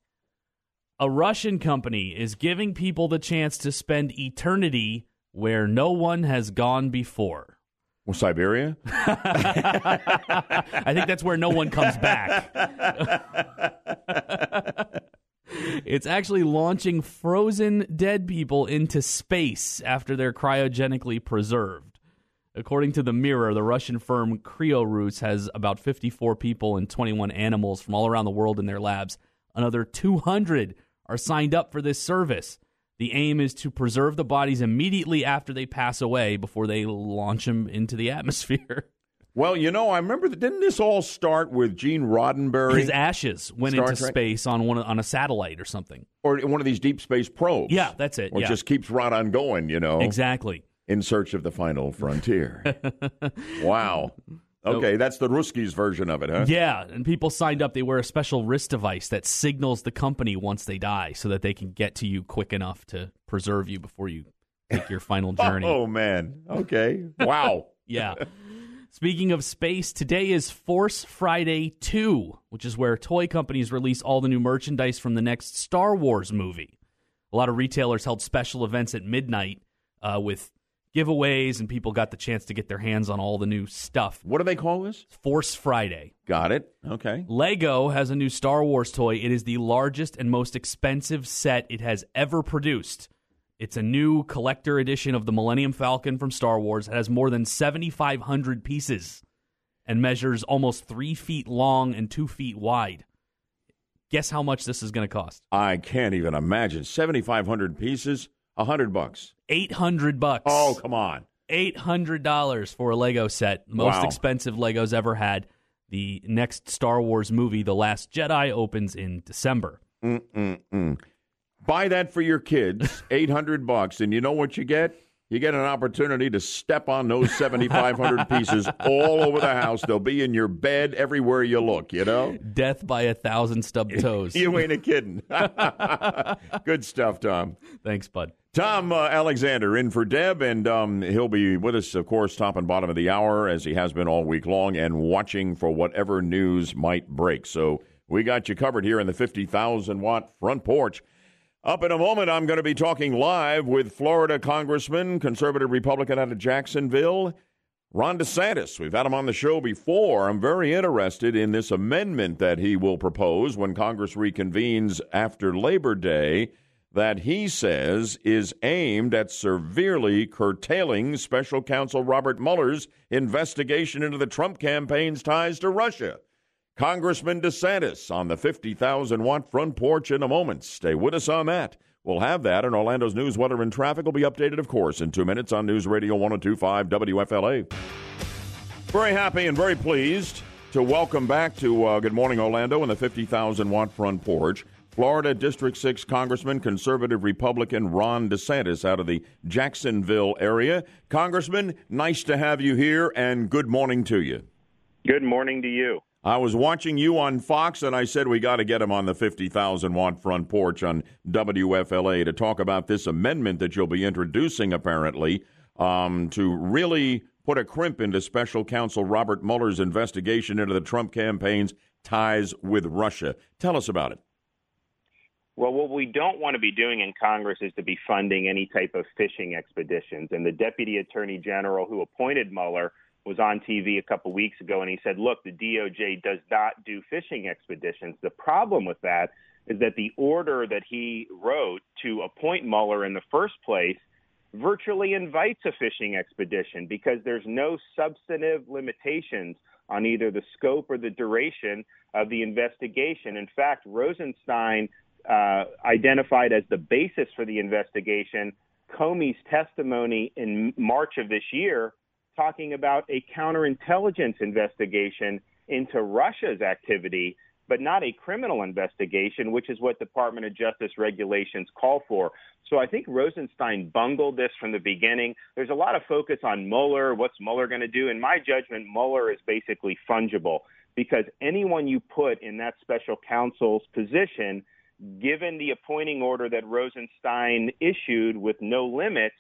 A Russian company is giving people the chance to spend eternity where no one has gone before. Well, Siberia? I think that's where no one comes back. it's actually launching frozen dead people into space after they're cryogenically preserved. According to the Mirror, the Russian firm KrioRus has about 54 people and 21 animals from all around the world in their labs. Another 200 are signed up for this service. The aim is to preserve the bodies immediately after they pass away before they launch them into the atmosphere. Well, you know, I remember that. Didn't this all start with Gene Roddenberry? His ashes went Star into Trek? space on one on a satellite or something. or one of these deep space probes. Yeah, that's it. Or yeah. just keeps right on going, you know. exactly. In search of the final frontier. wow. Okay, that's the Ruskies version of it, huh? Yeah, and people signed up. They wear a special wrist device that signals the company once they die, so that they can get to you quick enough to preserve you before you take your final journey. oh man. Okay. Wow. yeah. Speaking of space, today is Force Friday 2, which is where toy companies release all the new merchandise from the next Star Wars movie. A lot of retailers held special events at midnight uh, with giveaways, and people got the chance to get their hands on all the new stuff. What do they call this? Force Friday. Got it. Okay. Lego has a new Star Wars toy. It is the largest and most expensive set it has ever produced. It's a new collector edition of the Millennium Falcon from Star Wars. It has more than 7,500 pieces and measures almost three feet long and two feet wide. Guess how much this is going to cost? I can't even imagine. 7,500 pieces, a hundred bucks. 800 bucks. Oh, come on. $800 for a Lego set. Most Wow. expensive Legos ever had. The next Star Wars movie, The Last Jedi, opens in December. Mm-mm-mm. Buy that for your kids, 800 bucks, and you know what you get? You get an opportunity to step on those 7,500 pieces all over the house. They'll be in your bed everywhere you look, you know? Death by a thousand stubbed toes. You ain't a kidding. Good stuff, Tom. Thanks, bud. Tom uh, Alexander in for Deb, and um, he'll be with us, of course, top and bottom of the hour, as he has been all week long, and watching for whatever news might break. So we got you covered here in the 50,000 watt front porch. Up in a moment, I'm going to be talking live with Florida Congressman, conservative Republican out of Jacksonville, Ron DeSantis. We've had him on the show before. I'm very interested in this amendment that he will propose when Congress reconvenes after Labor Day that he says is aimed at severely curtailing special counsel Robert Mueller's investigation into the Trump campaign's ties to Russia. Congressman DeSantis on the 50,000 watt front porch in a moment. Stay with us on that. We'll have that, and Orlando's news, weather, and traffic will be updated, of course, in two minutes on News Radio 1025 WFLA. Very happy and very pleased to welcome back to uh, Good Morning Orlando in the 50,000 watt front porch. Florida District 6 Congressman, conservative Republican Ron DeSantis out of the Jacksonville area. Congressman, nice to have you here, and good morning to you. Good morning to you. I was watching you on Fox, and I said we got to get him on the 50,000 watt front porch on WFLA to talk about this amendment that you'll be introducing, apparently, um, to really put a crimp into special counsel Robert Mueller's investigation into the Trump campaign's ties with Russia. Tell us about it. Well, what we don't want to be doing in Congress is to be funding any type of fishing expeditions. And the Deputy Attorney General who appointed Mueller was on TV a couple weeks ago and he said, look, the DOJ does not do fishing expeditions. The problem with that is that the order that he wrote to appoint Mueller in the first place virtually invites a fishing expedition because there's no substantive limitations on either the scope or the duration of the investigation. In fact, Rosenstein uh, identified as the basis for the investigation Comey's testimony in March of this year, talking about a counterintelligence investigation into Russia's activity, but not a criminal investigation, which is what Department of Justice regulations call for. So I think Rosenstein bungled this from the beginning. There's a lot of focus on Mueller. What's Mueller going to do? In my judgment, Mueller is basically fungible because anyone you put in that special counsel's position given the appointing order that Rosenstein issued with no limits,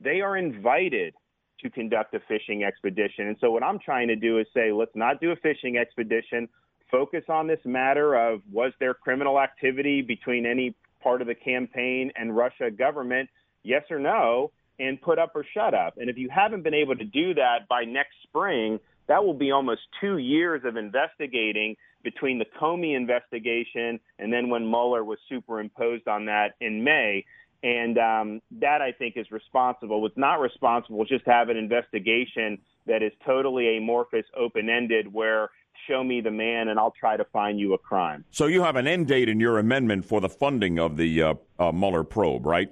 they are invited to conduct a fishing expedition. And so, what I'm trying to do is say, let's not do a fishing expedition. Focus on this matter of was there criminal activity between any part of the campaign and Russia government? Yes or no? And put up or shut up. And if you haven't been able to do that by next spring, that will be almost two years of investigating between the Comey investigation and then when Mueller was superimposed on that in May. And um, that I think is responsible. What's not responsible is just have an investigation that is totally amorphous, open ended, where show me the man and I'll try to find you a crime. So you have an end date in your amendment for the funding of the uh, uh, Mueller probe, right?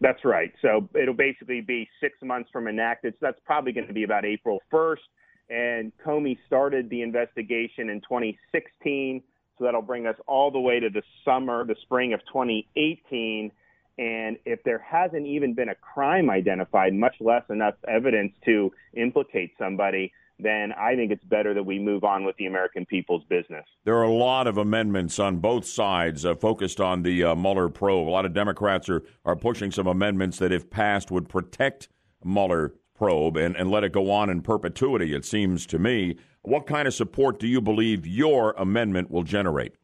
That's right. So it'll basically be six months from enacted. So that's probably going to be about April 1st and Comey started the investigation in 2016. So that'll bring us all the way to the summer, the spring of 2018. And if there hasn't even been a crime identified, much less enough evidence to implicate somebody, then I think it's better that we move on with the American people's business. There are a lot of amendments on both sides uh, focused on the uh, Mueller probe. A lot of Democrats are, are pushing some amendments that, if passed, would protect Mueller probe and, and let it go on in perpetuity, it seems to me. What kind of support do you believe your amendment will generate?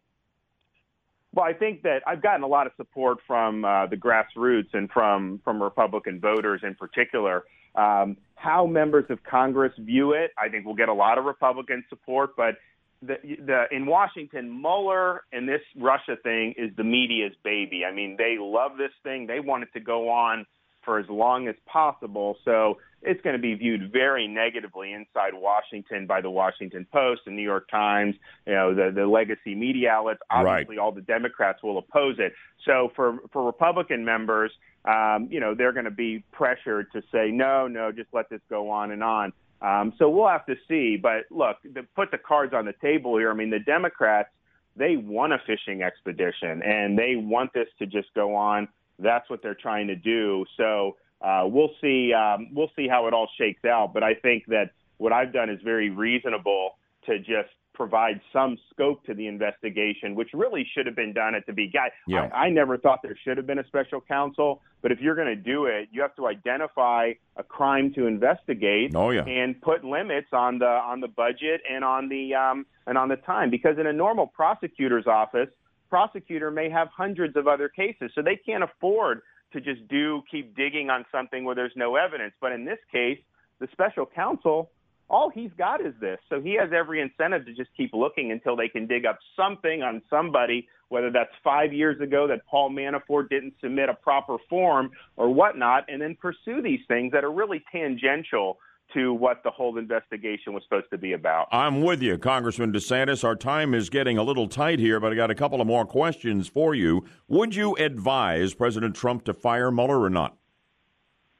Well, I think that I've gotten a lot of support from uh, the grassroots and from from Republican voters in particular. Um, how members of Congress view it, I think we'll get a lot of Republican support. But the, the in Washington, Mueller and this Russia thing is the media's baby. I mean, they love this thing. They want it to go on for as long as possible. So it's going to be viewed very negatively inside Washington by the Washington Post, the New York Times, you know, the, the legacy media outlets. Obviously, right. all the Democrats will oppose it. So for, for Republican members, um, you know, they're going to be pressured to say, no, no, just let this go on and on. Um, so we'll have to see. But look, to put the cards on the table here, I mean, the Democrats, they want a fishing expedition and they want this to just go on. That's what they're trying to do. So uh, we'll see. Um, we'll see how it all shakes out. But I think that what I've done is very reasonable to just provide some scope to the investigation, which really should have been done at the beginning. Yeah. I, I never thought there should have been a special counsel, but if you're going to do it, you have to identify a crime to investigate Oh, yeah. and put limits on the on the budget and on the um, and on the time. Because in a normal prosecutor's office, prosecutor may have hundreds of other cases, so they can't afford to just do keep digging on something where there's no evidence. But in this case, the special counsel, all he's got is this. So he has every incentive to just keep looking until they can dig up something on somebody, whether that's five years ago that Paul Manafort didn't submit a proper form or whatnot, and then pursue these things that are really tangential to what the whole investigation was supposed to be about. I'm with you, Congressman DeSantis. Our time is getting a little tight here, but I got a couple of more questions for you. Would you advise President Trump to fire Mueller or not?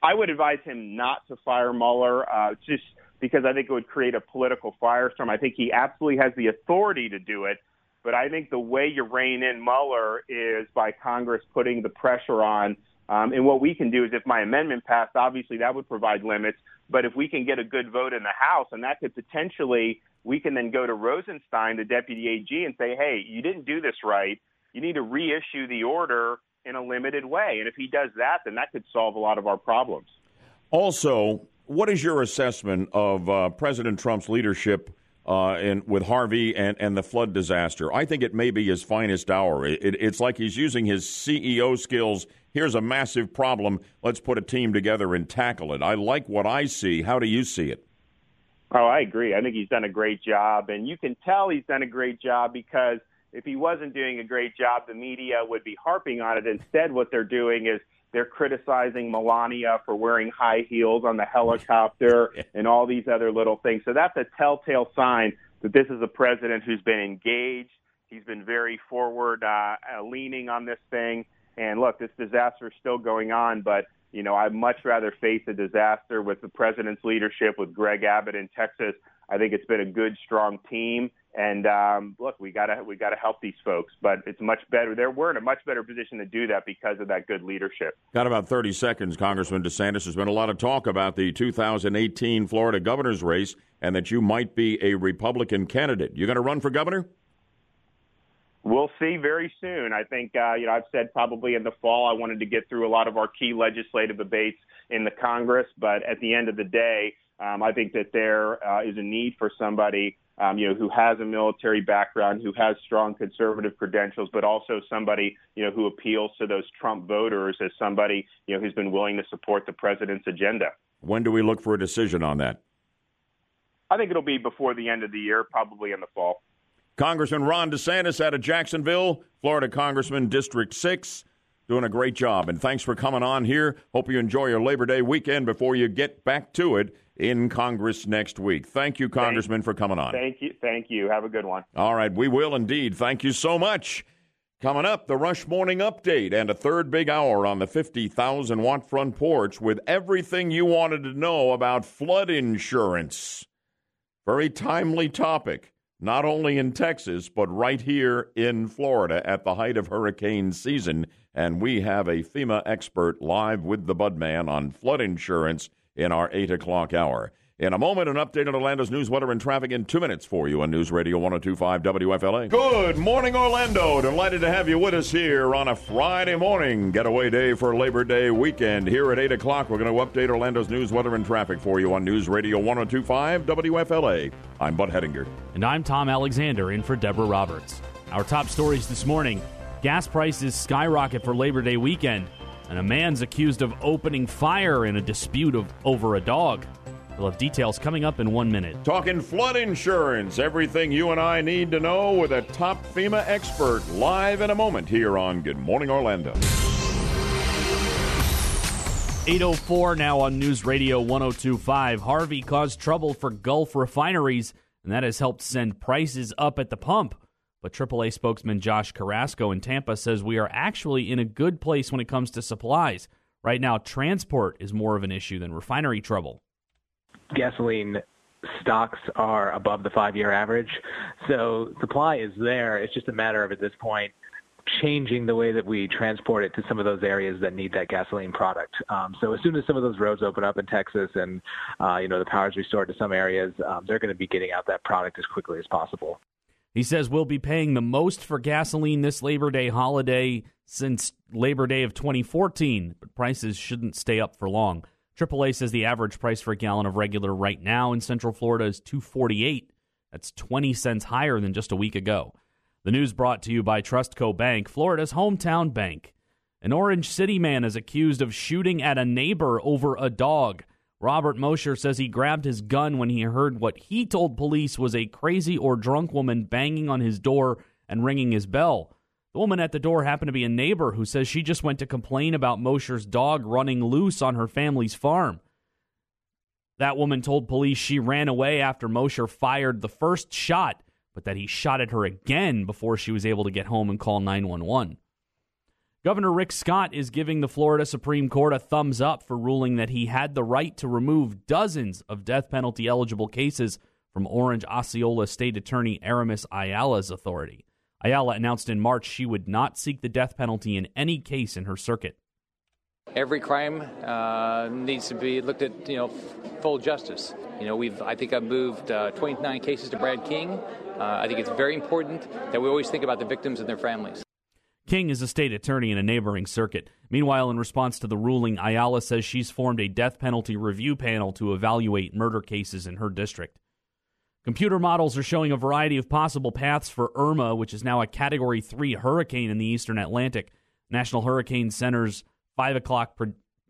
I would advise him not to fire Mueller, uh, just because I think it would create a political firestorm. I think he absolutely has the authority to do it, but I think the way you rein in Mueller is by Congress putting the pressure on. Um, and what we can do is, if my amendment passed, obviously that would provide limits. But if we can get a good vote in the House, and that could potentially, we can then go to Rosenstein, the deputy AG, and say, hey, you didn't do this right. You need to reissue the order in a limited way. And if he does that, then that could solve a lot of our problems. Also, what is your assessment of uh, President Trump's leadership uh, in, with Harvey and, and the flood disaster? I think it may be his finest hour. It, it, it's like he's using his CEO skills. Here's a massive problem. Let's put a team together and tackle it. I like what I see. How do you see it? Oh, I agree. I think he's done a great job. And you can tell he's done a great job because if he wasn't doing a great job, the media would be harping on it. Instead, what they're doing is they're criticizing Melania for wearing high heels on the helicopter and all these other little things. So that's a telltale sign that this is a president who's been engaged. He's been very forward uh, uh, leaning on this thing. And look, this disaster is still going on, but you know, I'd much rather face a disaster with the president's leadership, with Greg Abbott in Texas. I think it's been a good, strong team. And um, look, we gotta we gotta help these folks, but it's much better. They're we're in a much better position to do that because of that good leadership. Got about 30 seconds, Congressman DeSantis. There's been a lot of talk about the 2018 Florida governor's race and that you might be a Republican candidate. You going to run for governor? We'll see very soon. I think, uh, you know, I've said probably in the fall I wanted to get through a lot of our key legislative debates in the Congress, but at the end of the day, um, I think that there uh, is a need for somebody, um, you know, who has a military background, who has strong conservative credentials, but also somebody, you know, who appeals to those Trump voters as somebody, you know, who's been willing to support the president's agenda. When do we look for a decision on that? I think it'll be before the end of the year, probably in the fall. Congressman Ron DeSantis out of Jacksonville, Florida Congressman District 6, doing a great job. And thanks for coming on here. Hope you enjoy your Labor Day weekend before you get back to it in Congress next week. Thank you, Congressman, thank, for coming on. Thank you. Thank you. Have a good one. All right, we will indeed. Thank you so much. Coming up, the Rush Morning Update and a third big hour on the 50,000 watt front porch with everything you wanted to know about flood insurance. Very timely topic not only in Texas, but right here in Florida at the height of hurricane season. And we have a FEMA expert live with the Budman on flood insurance in our 8 o'clock hour. In a moment, an update on Orlando's news, weather, and traffic in two minutes for you on News Radio 1025 WFLA. Good morning, Orlando. Delighted to have you with us here on a Friday morning, getaway day for Labor Day weekend. Here at 8 o'clock, we're going to update Orlando's news, weather, and traffic for you on News Radio 1025 WFLA. I'm Bud Hedinger. And I'm Tom Alexander in for Deborah Roberts. Our top stories this morning gas prices skyrocket for Labor Day weekend, and a man's accused of opening fire in a dispute of, over a dog. We'll have details coming up in one minute. Talking flood insurance, everything you and I need to know with a top FEMA expert live in a moment here on Good Morning Orlando. 804 now on News Radio 1025. Harvey caused trouble for Gulf refineries, and that has helped send prices up at the pump. But AAA spokesman Josh Carrasco in Tampa says we are actually in a good place when it comes to supplies. Right now, transport is more of an issue than refinery trouble gasoline stocks are above the five year average. So supply is there. It's just a matter of at this point changing the way that we transport it to some of those areas that need that gasoline product. Um, so as soon as some of those roads open up in Texas and uh, you know the power is restored to some areas, um, they're going to be getting out that product as quickly as possible. He says we'll be paying the most for gasoline this Labor Day holiday since Labor Day of 2014, but prices shouldn't stay up for long. AAA says the average price for a gallon of regular right now in Central Florida is 248. That's 20 cents higher than just a week ago. The news brought to you by Trustco Bank, Florida's hometown bank. An Orange City man is accused of shooting at a neighbor over a dog. Robert Mosher says he grabbed his gun when he heard what he told police was a crazy or drunk woman banging on his door and ringing his bell. The woman at the door happened to be a neighbor who says she just went to complain about Mosher's dog running loose on her family's farm. That woman told police she ran away after Mosher fired the first shot, but that he shot at her again before she was able to get home and call 911. Governor Rick Scott is giving the Florida Supreme Court a thumbs up for ruling that he had the right to remove dozens of death penalty eligible cases from Orange Osceola State Attorney Aramis Ayala's authority. Ayala announced in March she would not seek the death penalty in any case in her circuit. Every crime uh, needs to be looked at, you know, full justice. You know, we've I think I've moved uh, 29 cases to Brad King. Uh, I think it's very important that we always think about the victims and their families. King is a state attorney in a neighboring circuit. Meanwhile, in response to the ruling, Ayala says she's formed a death penalty review panel to evaluate murder cases in her district. Computer models are showing a variety of possible paths for Irma, which is now a Category 3 hurricane in the eastern Atlantic. National Hurricane Center's 5 o'clock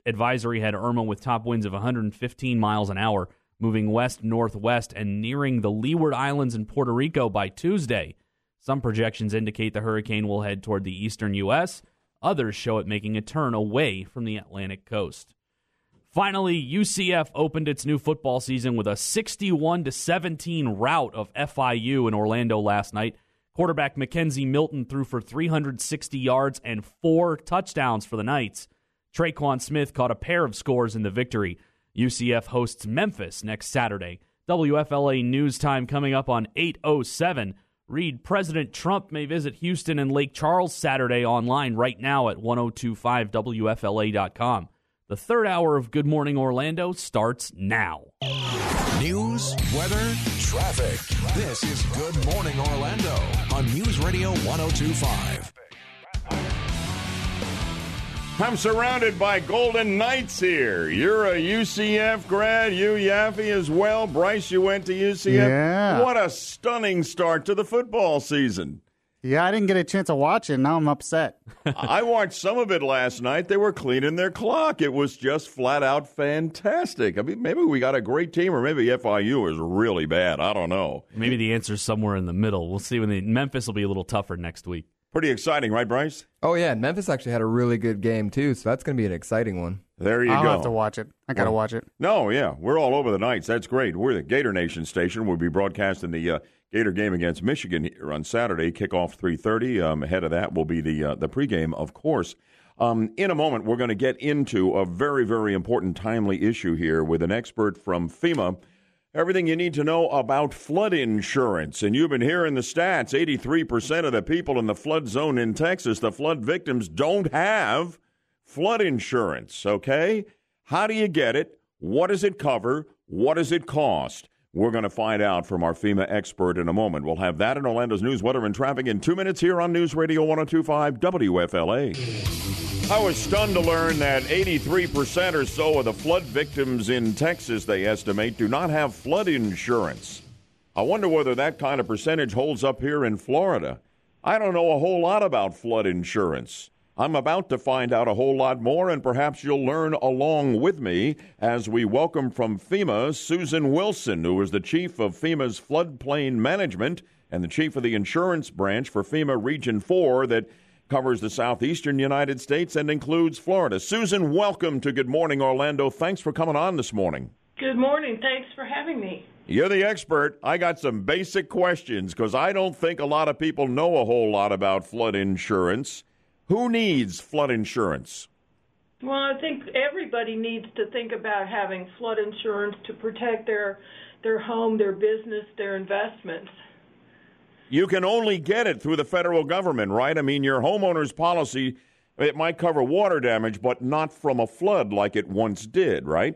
advisory had Irma with top winds of 115 miles an hour, moving west northwest and nearing the Leeward Islands in Puerto Rico by Tuesday. Some projections indicate the hurricane will head toward the eastern U.S., others show it making a turn away from the Atlantic coast. Finally, UCF opened its new football season with a 61 to 17 rout of FIU in Orlando last night. Quarterback McKenzie Milton threw for 360 yards and four touchdowns for the Knights. Tre'Quan Smith caught a pair of scores in the victory. UCF hosts Memphis next Saturday. WFLA news time coming up on 807. Read President Trump may visit Houston and Lake Charles Saturday online right now at 1025WFLA.com. The third hour of Good Morning Orlando starts now. News, weather, traffic. This is Good Morning Orlando on News Radio 1025. I'm surrounded by Golden Knights here. You're a UCF grad, you Yaffee as well. Bryce, you went to UCF. Yeah. What a stunning start to the football season. Yeah, I didn't get a chance to watch it. Now I'm upset. I watched some of it last night. They were cleaning their clock. It was just flat out fantastic. I mean, maybe we got a great team, or maybe FIU is really bad. I don't know. Maybe the answer's somewhere in the middle. We'll see when the Memphis will be a little tougher next week. Pretty exciting, right, Bryce? Oh yeah, and Memphis actually had a really good game too, so that's going to be an exciting one. There you I'll go. have to watch it. I gotta Well, watch it. No, yeah, we're all over the Knights. That's great. We're the Gator Nation station. We'll be broadcasting the uh, Gator game against Michigan here on Saturday. Kickoff three thirty. Um, ahead of that will be the uh, the pregame, of course. Um, in a moment, we're going to get into a very very important, timely issue here with an expert from FEMA. Everything you need to know about flood insurance. And you've been hearing the stats 83% of the people in the flood zone in Texas, the flood victims, don't have flood insurance. Okay? How do you get it? What does it cover? What does it cost? We're going to find out from our FEMA expert in a moment. We'll have that in Orlando's news, weather, and traffic in two minutes here on News Radio 1025 WFLA. I was stunned to learn that 83% or so of the flood victims in Texas, they estimate, do not have flood insurance. I wonder whether that kind of percentage holds up here in Florida. I don't know a whole lot about flood insurance. I'm about to find out a whole lot more, and perhaps you'll learn along with me as we welcome from FEMA Susan Wilson, who is the chief of FEMA's floodplain management and the chief of the insurance branch for FEMA Region 4 that covers the southeastern United States and includes Florida. Susan, welcome to Good Morning Orlando. Thanks for coming on this morning. Good morning. Thanks for having me. You're the expert. I got some basic questions because I don't think a lot of people know a whole lot about flood insurance. Who needs flood insurance? Well, I think everybody needs to think about having flood insurance to protect their their home, their business, their investments. You can only get it through the federal government, right? I mean, your homeowner's policy it might cover water damage, but not from a flood like it once did, right?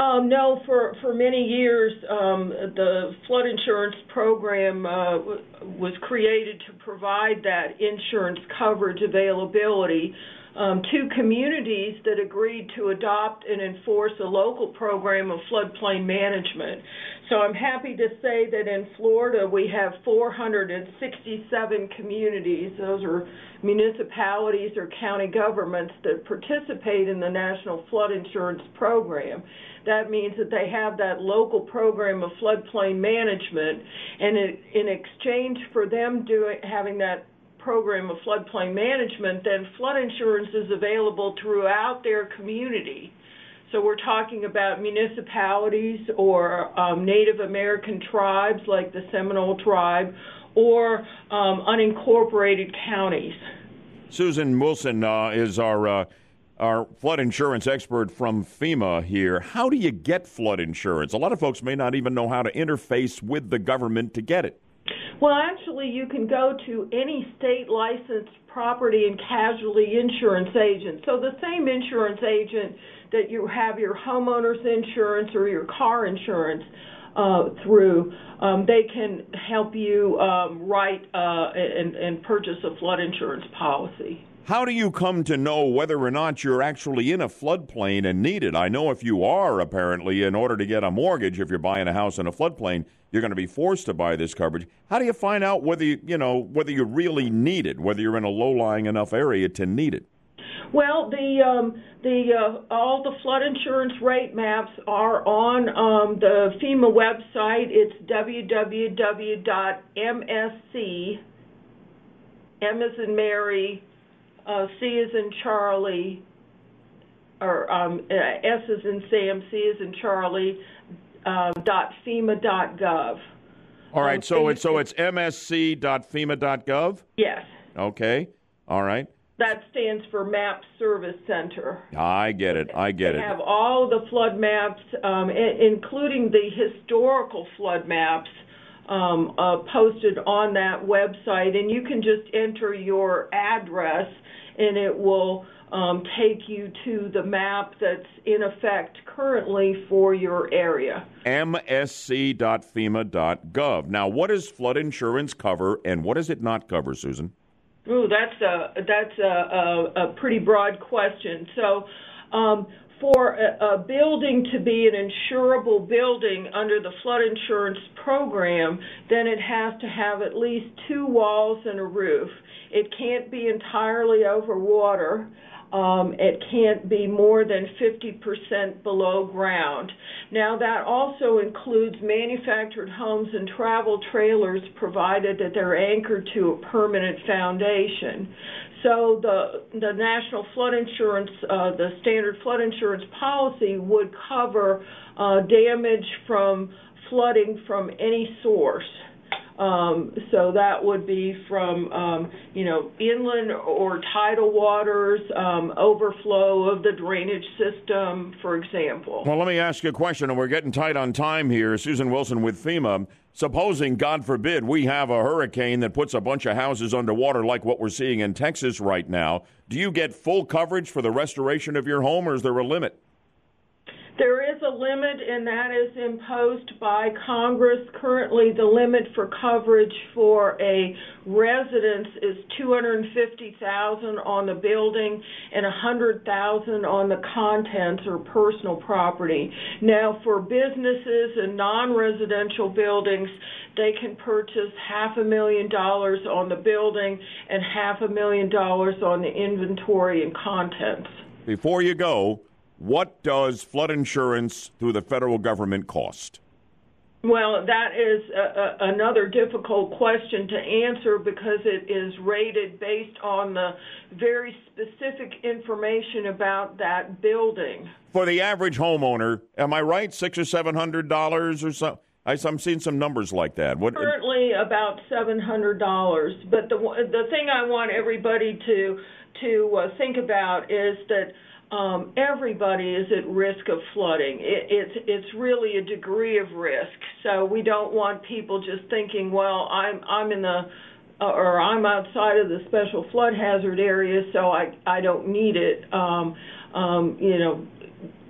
Um, no, for, for many years, um, the flood insurance program uh, was created to provide that insurance coverage availability um, to communities that agreed to adopt and enforce a local program of floodplain management. So I'm happy to say that in Florida we have 467 communities. Those are municipalities or county governments that participate in the National Flood Insurance Program. That means that they have that local program of floodplain management, and in exchange for them doing having that program of floodplain management, then flood insurance is available throughout their community. So we're talking about municipalities or um, Native American tribes like the Seminole tribe or um, unincorporated counties. Susan Wilson uh, is our uh, our flood insurance expert from FEMA here. How do you get flood insurance? A lot of folks may not even know how to interface with the government to get it. Well, actually, you can go to any state licensed property and casualty insurance agent. So the same insurance agent that you have your homeowner's insurance or your car insurance uh, through, um, they can help you um, write uh, and, and purchase a flood insurance policy. How do you come to know whether or not you're actually in a floodplain and need it? I know if you are, apparently, in order to get a mortgage, if you're buying a house in a floodplain, you're going to be forced to buy this coverage. How do you find out whether you, you know whether you really need it, whether you're in a low-lying enough area to need it? Well, the um, the uh, all the flood insurance rate maps are on um, the FEMA website. It's www.msc M as in Mary uh, C is in Charlie, or um, uh, S is in Sam, C is in Charlie, uh, dot FEMA dot gov. All right, um, so it's so it's msc.fema.gov. Yes. Okay. All right. That stands for Map Service Center. I get it. I get they it. Have all the flood maps, um, including the historical flood maps um, uh, posted on that website, and you can just enter your address, and it will um, take you to the map that's in effect currently for your area. msc.fema.gov. Now, what does flood insurance cover, and what does it not cover, Susan? Ooh, that's a that's a, a, a pretty broad question. So. Um, for a, a building to be an insurable building under the flood insurance program, then it has to have at least two walls and a roof. It can't be entirely over water. Um, it can't be more than 50% below ground. Now, that also includes manufactured homes and travel trailers, provided that they're anchored to a permanent foundation. So the the national flood insurance, uh, the standard flood insurance policy would cover uh, damage from flooding from any source. Um, so that would be from, um, you know, inland or tidal waters, um, overflow of the drainage system, for example. Well, let me ask you a question, and we're getting tight on time here. Susan Wilson with FEMA. Supposing, God forbid, we have a hurricane that puts a bunch of houses underwater like what we're seeing in Texas right now, do you get full coverage for the restoration of your home, or is there a limit? There is a limit, and that is imposed by Congress. Currently, the limit for coverage for a residence is 250,000 on the building and 100,000 on the contents or personal property. Now, for businesses and non-residential buildings, they can purchase half a million dollars on the building and half a million dollars on the inventory and contents. Before you go, what does flood insurance through the federal government cost? Well, that is a, a, another difficult question to answer because it is rated based on the very specific information about that building. For the average homeowner, am I right? Six or seven hundred dollars or so. I, am seeing some numbers like that. What, Currently, about seven hundred dollars. But the the thing I want everybody to to uh, think about is that um, everybody is at risk of flooding. It, it's it's really a degree of risk. So we don't want people just thinking, well, I'm I'm in the uh, or I'm outside of the special flood hazard area, so I I don't need it. Um, um, you know,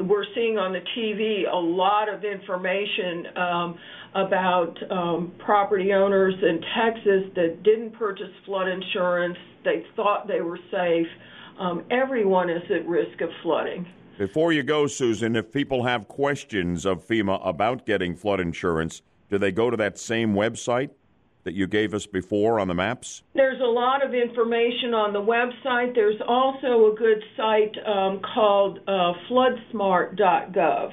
we're seeing on the TV a lot of information um, about um, property owners in Texas that didn't purchase flood insurance. They thought they were safe um, everyone is at risk of flooding. Before you go, Susan, if people have questions of FEMA about getting flood insurance, do they go to that same website that you gave us before on the maps? There's a lot of information on the website. There's also a good site um, called uh, floodsmart.gov.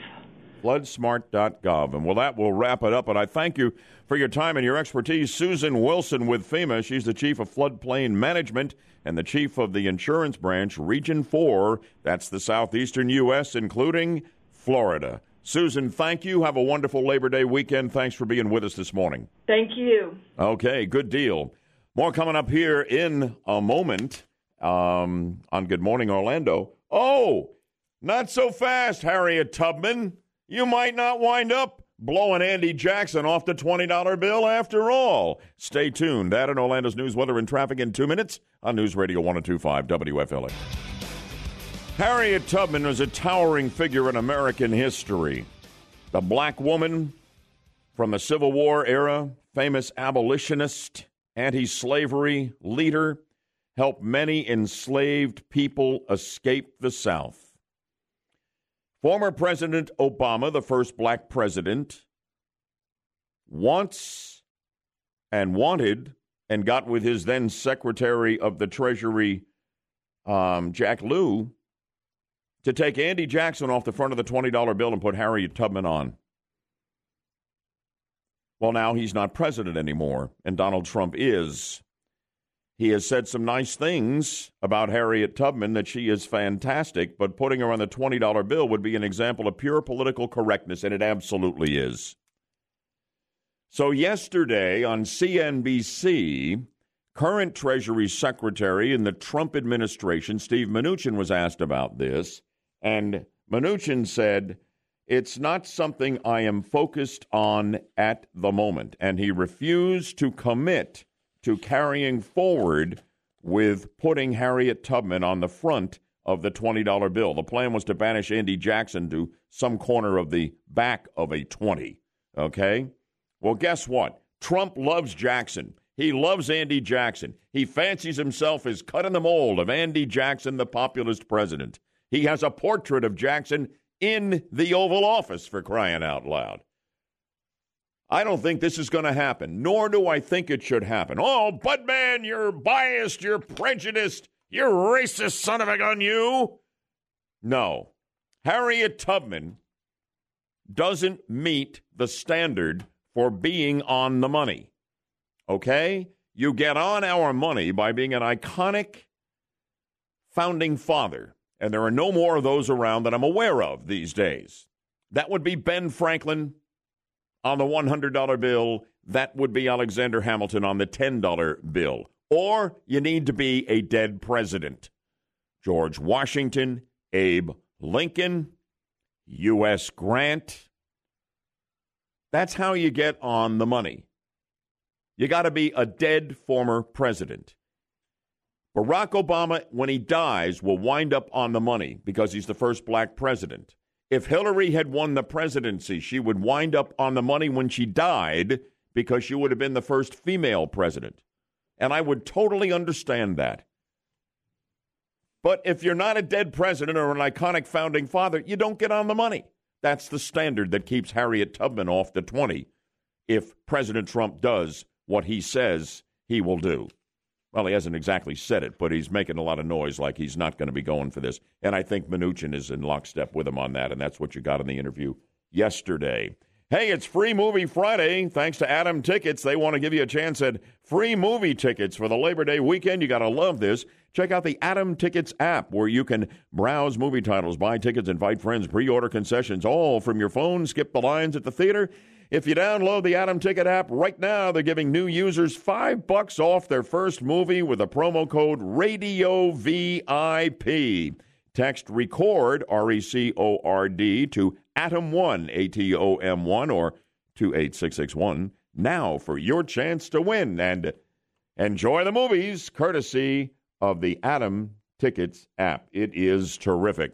Floodsmart.gov. And well, that will wrap it up. And I thank you for your time and your expertise. Susan Wilson with FEMA. She's the Chief of Floodplain Management and the chief of the insurance branch, Region 4. That's the southeastern U.S., including Florida. Susan, thank you. Have a wonderful Labor Day weekend. Thanks for being with us this morning. Thank you. Okay, good deal. More coming up here in a moment um, on Good Morning Orlando. Oh, not so fast, Harriet Tubman. You might not wind up blowing Andy Jackson off the $20 bill after all. Stay tuned. That and Orlando's news, weather, and traffic in two minutes on News Radio 1025 WFLA. Harriet Tubman was a towering figure in American history. The black woman from the Civil War era, famous abolitionist, anti slavery leader, helped many enslaved people escape the South. Former President Obama, the first black president, wants and wanted and got with his then Secretary of the Treasury, um, Jack Lew, to take Andy Jackson off the front of the $20 bill and put Harriet Tubman on. Well, now he's not president anymore, and Donald Trump is. He has said some nice things about Harriet Tubman that she is fantastic, but putting her on the $20 bill would be an example of pure political correctness, and it absolutely is. So, yesterday on CNBC, current Treasury Secretary in the Trump administration, Steve Mnuchin, was asked about this. And Mnuchin said, It's not something I am focused on at the moment. And he refused to commit to carrying forward with putting Harriet Tubman on the front of the $20 bill. The plan was to banish Andy Jackson to some corner of the back of a 20. Okay? Well, guess what? Trump loves Jackson. He loves Andy Jackson. He fancies himself as cut in the mold of Andy Jackson, the populist president. He has a portrait of Jackson in the Oval Office for crying out loud. I don't think this is going to happen, nor do I think it should happen. Oh, Budman, you're biased, you're prejudiced, you're racist, son of a gun, you. No. Harriet Tubman doesn't meet the standard for being on the money. Okay? You get on our money by being an iconic founding father, and there are no more of those around that I'm aware of these days. That would be Ben Franklin on the $100 bill. That would be Alexander Hamilton on the $10 bill. Or you need to be a dead president. George Washington, Abe Lincoln, U.S. Grant, that's how you get on the money. You got to be a dead former president. Barack Obama, when he dies, will wind up on the money because he's the first black president. If Hillary had won the presidency, she would wind up on the money when she died because she would have been the first female president. And I would totally understand that. But if you're not a dead president or an iconic founding father, you don't get on the money. That's the standard that keeps Harriet Tubman off the 20 if President Trump does what he says he will do. Well, he hasn't exactly said it, but he's making a lot of noise like he's not going to be going for this. And I think Mnuchin is in lockstep with him on that, and that's what you got in the interview yesterday. Hey, it's Free Movie Friday. Thanks to Atom Tickets. They want to give you a chance at free movie tickets for the Labor Day weekend. You got to love this. Check out the Atom Tickets app where you can browse movie titles, buy tickets, invite friends, pre order concessions, all from your phone. Skip the lines at the theater. If you download the Atom Ticket app right now, they're giving new users five bucks off their first movie with a promo code Radio VIP. Text record R E C O R D to Atom One A T O M One or two eight six six one now for your chance to win and enjoy the movies courtesy of the Atom Tickets app. It is terrific.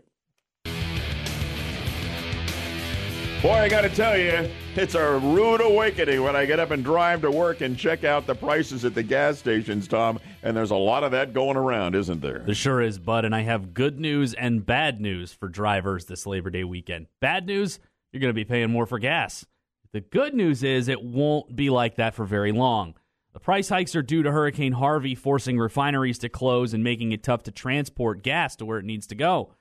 Boy, I got to tell you, it's a rude awakening when I get up and drive to work and check out the prices at the gas stations, Tom. And there's a lot of that going around, isn't there? There sure is, Bud. And I have good news and bad news for drivers this Labor Day weekend. Bad news, you're going to be paying more for gas. The good news is it won't be like that for very long. The price hikes are due to Hurricane Harvey forcing refineries to close and making it tough to transport gas to where it needs to go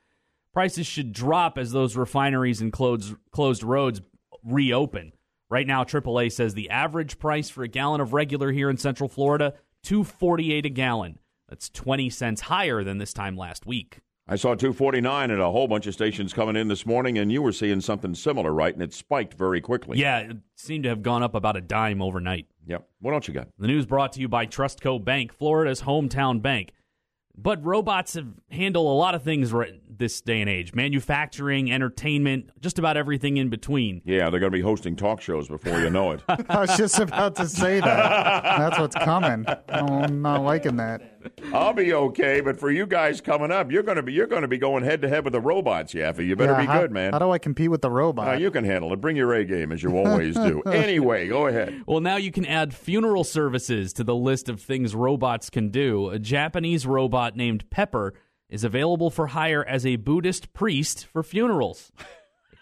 prices should drop as those refineries and closed, closed roads reopen. Right now, AAA says the average price for a gallon of regular here in Central Florida, 248 a gallon. That's 20 cents higher than this time last week. I saw 249 at a whole bunch of stations coming in this morning, and you were seeing something similar, right? And it spiked very quickly. Yeah, it seemed to have gone up about a dime overnight. Yep. What else you got? The news brought to you by Trustco Bank, Florida's hometown bank. But robots have handle a lot of things right this day and age: manufacturing, entertainment, just about everything in between. Yeah, they're going to be hosting talk shows before you know it. I was just about to say that. That's what's coming. I'm not liking that. I'll be okay, but for you guys coming up, you're going to be you're going to be going head to head with the robots, Yaffee. You better Yeah, be how- good, man. How do I compete with the robot? Uh, you can handle it. Bring your A game as you always do. anyway, go ahead. Well, now you can add funeral services to the list of things robots can do. A Japanese robot named Pepper is available for hire as a Buddhist priest for funerals.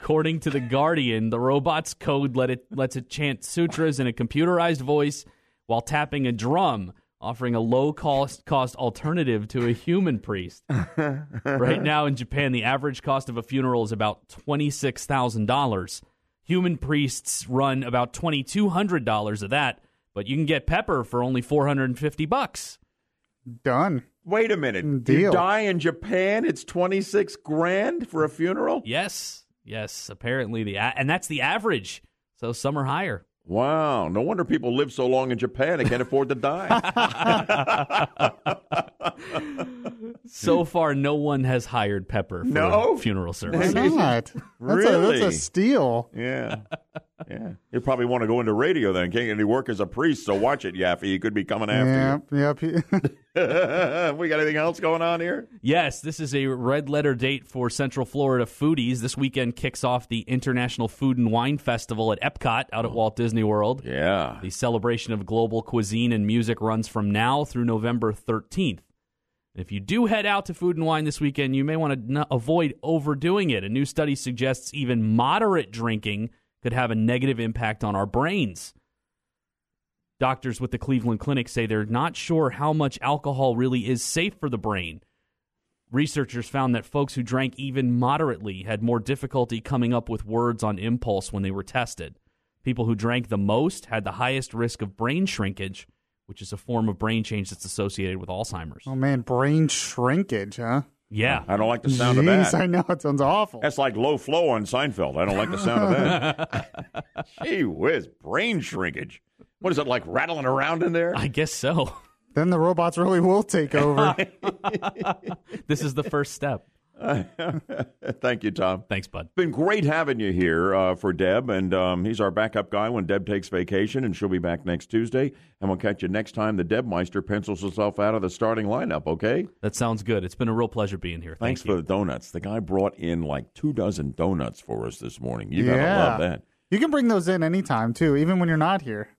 According to the Guardian, the robot's code let it lets it chant sutras in a computerized voice while tapping a drum, offering a low cost cost alternative to a human priest. right now in Japan, the average cost of a funeral is about twenty six thousand dollars. Human priests run about twenty two hundred dollars of that, but you can get Pepper for only four hundred and fifty bucks. Done. Wait a minute. Mm, you Deal. die in Japan, it's 26 grand for a funeral? Yes, yes. Apparently the a- and that's the average. So some are higher. Wow. No wonder people live so long in Japan and can't afford to die. So far, no one has hired Pepper for No? funeral Why service. not? That's, a, Really? that's a steal. yeah. Yeah. You probably want to go into radio then. Can't get any work as a priest, so watch it, Yaffee. He could be coming after you. Yep, yep. we got anything else going on here? Yes, this is a red letter date for Central Florida foodies. This weekend kicks off the International Food and Wine Festival at Epcot out at oh. Walt Disney World. Yeah. The celebration of global cuisine and music runs from now through November 13th. If you do head out to Food and Wine this weekend, you may want to n- avoid overdoing it. A new study suggests even moderate drinking could have a negative impact on our brains. Doctors with the Cleveland Clinic say they're not sure how much alcohol really is safe for the brain. Researchers found that folks who drank even moderately had more difficulty coming up with words on impulse when they were tested. People who drank the most had the highest risk of brain shrinkage, which is a form of brain change that's associated with Alzheimer's. Oh man, brain shrinkage, huh? Yeah. I don't like the sound Jeez, of that. I know it sounds awful. That's like low flow on Seinfeld. I don't like the sound of that. Gee whiz, brain shrinkage. What is it like rattling around in there? I guess so. Then the robots really will take over. this is the first step. Thank you, Tom. Thanks, bud. Been great having you here uh, for Deb, and um, he's our backup guy when Deb takes vacation, and she'll be back next Tuesday. And we'll catch you next time the Deb Meister pencils herself out of the starting lineup. Okay? That sounds good. It's been a real pleasure being here. Thanks Thank for the donuts. The guy brought in like two dozen donuts for us this morning. You yeah. gotta love that. You can bring those in anytime too, even when you're not here.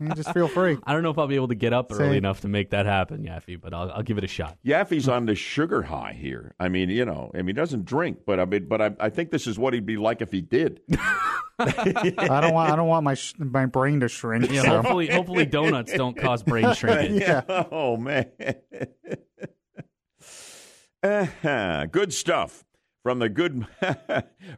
You just feel free. I don't know if I'll be able to get up Say- early enough to make that happen, Yaffee, but I'll, I'll give it a shot. Yaffee's on the sugar high here. I mean, you know, I mean, he doesn't drink, but I mean, but I, I think this is what he'd be like if he did. I don't want. I don't want my sh- my brain to shrink. Yeah, so. hopefully, hopefully donuts don't cause brain shrinkage. Yeah. Oh man. Uh-huh. Good stuff from the good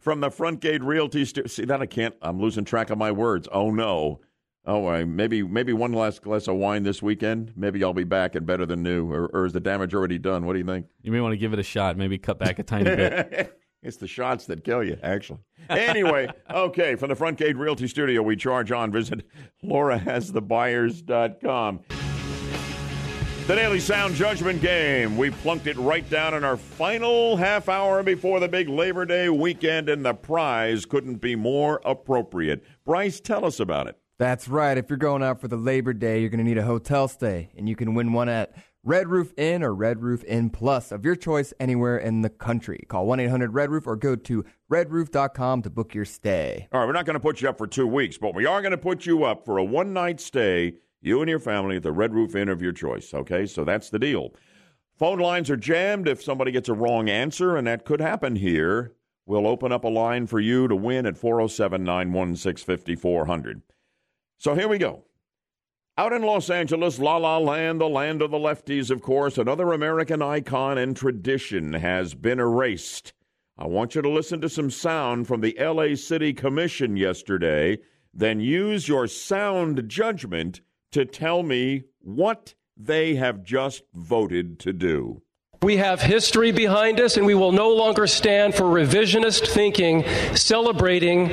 from the Front Gate Realty. Stu- See that I can't. I'm losing track of my words. Oh no. Oh, I, maybe maybe one last glass of wine this weekend. Maybe I'll be back and better than new. Or, or is the damage already done? What do you think? You may want to give it a shot. Maybe cut back a tiny bit. it's the shots that kill you, actually. Anyway, okay, from the Front Gate Realty Studio, we charge on. Visit laurahasthebuyers.com. The Daily Sound Judgment Game. We plunked it right down in our final half hour before the big Labor Day weekend, and the prize couldn't be more appropriate. Bryce, tell us about it. That's right. If you're going out for the Labor Day, you're going to need a hotel stay, and you can win one at Red Roof Inn or Red Roof Inn Plus of your choice anywhere in the country. Call 1 800 Red Roof or go to redroof.com to book your stay. All right, we're not going to put you up for two weeks, but we are going to put you up for a one night stay, you and your family, at the Red Roof Inn of your choice. Okay, so that's the deal. Phone lines are jammed if somebody gets a wrong answer, and that could happen here. We'll open up a line for you to win at 407 916 5400. So here we go. Out in Los Angeles, La La Land, the land of the lefties, of course, another American icon and tradition has been erased. I want you to listen to some sound from the LA City Commission yesterday, then use your sound judgment to tell me what they have just voted to do. We have history behind us, and we will no longer stand for revisionist thinking, celebrating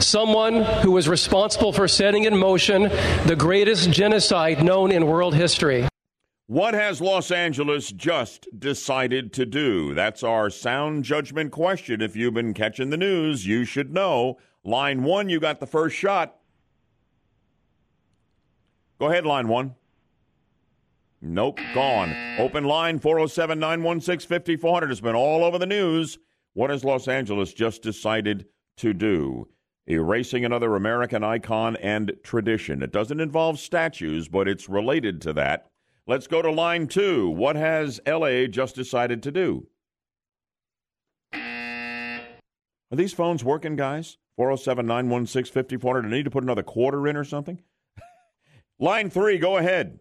someone who was responsible for setting in motion the greatest genocide known in world history. What has Los Angeles just decided to do? That's our sound judgment question. If you've been catching the news, you should know. Line one, you got the first shot. Go ahead, line one. Nope, gone. Open line 407 916 5400 has been all over the news. What has Los Angeles just decided to do? Erasing another American icon and tradition. It doesn't involve statues, but it's related to that. Let's go to line two. What has LA just decided to do? Are these phones working, guys? 407 916 5400. I need to put another quarter in or something? line three, go ahead.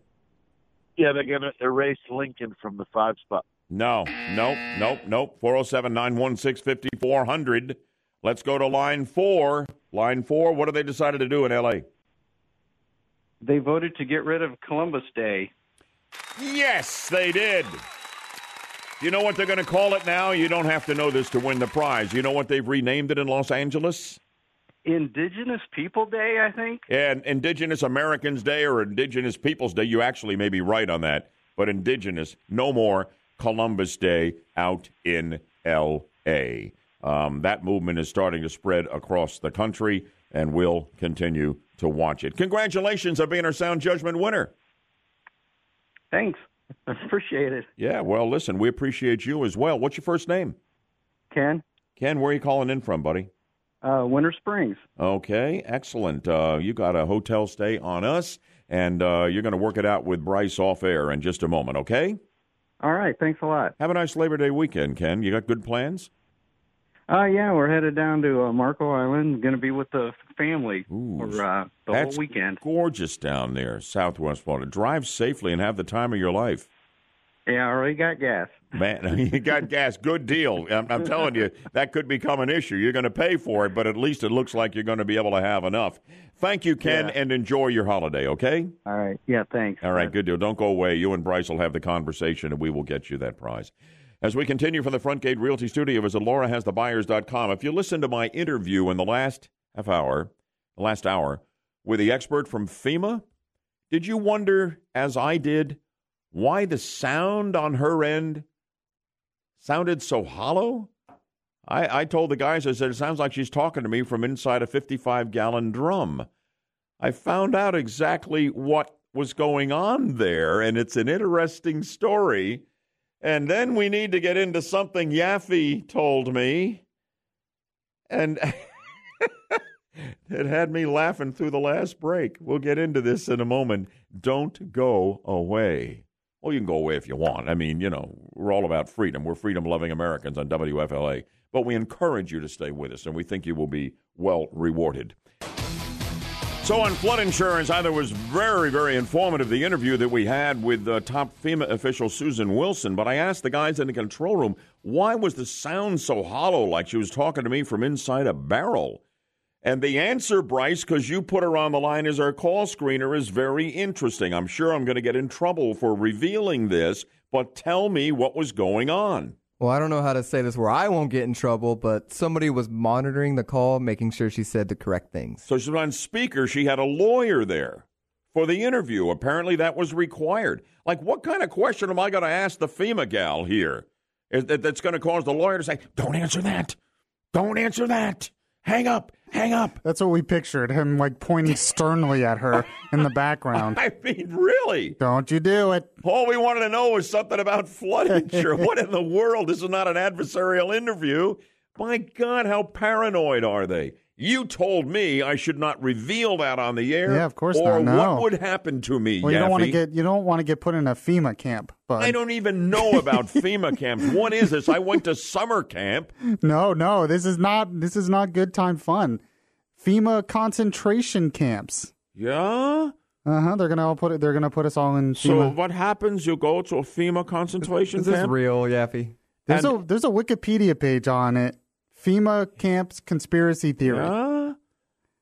Yeah, they're going to erase Lincoln from the five spot. No, nope, nope, nope. 407 916 5400. Let's go to line four. Line four, what have they decided to do in LA? They voted to get rid of Columbus Day. Yes, they did. You know what they're going to call it now? You don't have to know this to win the prize. You know what they've renamed it in Los Angeles? Indigenous People Day, I think. And Indigenous Americans Day or Indigenous Peoples Day. You actually may be right on that. But Indigenous, no more Columbus Day out in L.A. Um, that movement is starting to spread across the country, and we'll continue to watch it. Congratulations on being our Sound Judgment winner. Thanks. Appreciate it. Yeah, well, listen, we appreciate you as well. What's your first name? Ken, Ken, where are you calling in from, buddy? Uh, Winter Springs. Okay, excellent. Uh, you got a hotel stay on us, and uh, you're going to work it out with Bryce off air in just a moment, okay? All right. Thanks a lot. Have a nice Labor Day weekend, Ken. You got good plans? Uh, yeah, we're headed down to uh, Marco Island. Going to be with the family for uh, the whole weekend. gorgeous down there, Southwest Florida. Drive safely and have the time of your life. Yeah, I already got gas. Man, you got gas. Good deal. I'm, I'm telling you, that could become an issue. You're going to pay for it, but at least it looks like you're going to be able to have enough. Thank you, Ken, Yeah. and enjoy your holiday, okay? All right. Yeah, thanks. All right, good deal. Don't go away. You and Bryce will have the conversation, and we will get you that prize. As we continue from the Front Gate Realty Studio, as Laura has visit laurahasthebuyers.com. If you listened to my interview in the last half hour, the last hour, with the expert from FEMA, did you wonder, as I did, why the sound on her end sounded so hollow. I, I told the guys, I said, it sounds like she's talking to me from inside a 55 gallon drum. I found out exactly what was going on there, and it's an interesting story. And then we need to get into something Yaffee told me. And it had me laughing through the last break. We'll get into this in a moment. Don't go away. Well, you can go away if you want. I mean, you know, we're all about freedom. We're freedom loving Americans on WFLA. But we encourage you to stay with us, and we think you will be well rewarded. So, on flood insurance, either was very, very informative, the interview that we had with uh, top FEMA official Susan Wilson. But I asked the guys in the control room, why was the sound so hollow, like she was talking to me from inside a barrel? And the answer, Bryce, because you put her on the line as our call screener, is very interesting. I'm sure I'm going to get in trouble for revealing this, but tell me what was going on. Well, I don't know how to say this where I won't get in trouble, but somebody was monitoring the call, making sure she said the correct things. So she's on speaker. She had a lawyer there for the interview. Apparently, that was required. Like, what kind of question am I going to ask the FEMA gal here that's going to cause the lawyer to say, don't answer that? Don't answer that. Hang up. Hang up. That's what we pictured him like pointing sternly at her in the background. I mean, really? Don't you do it. All we wanted to know was something about flood insurance. what in the world? This is not an adversarial interview. My God, how paranoid are they? You told me I should not reveal that on the air. Yeah, of course or not. No. what would happen to me? Well, you don't want to get you don't want to get put in a FEMA camp. But I don't even know about FEMA camps. What is this? I went to summer camp. no, no, this is not this is not good time fun. FEMA concentration camps. Yeah. Uh huh. They're gonna all put it. They're gonna put us all in So what happens? You go to a FEMA concentration Is this camp. real, Yaffee? there's and- a there's a Wikipedia page on it. FEMA camps conspiracy theory. Yeah.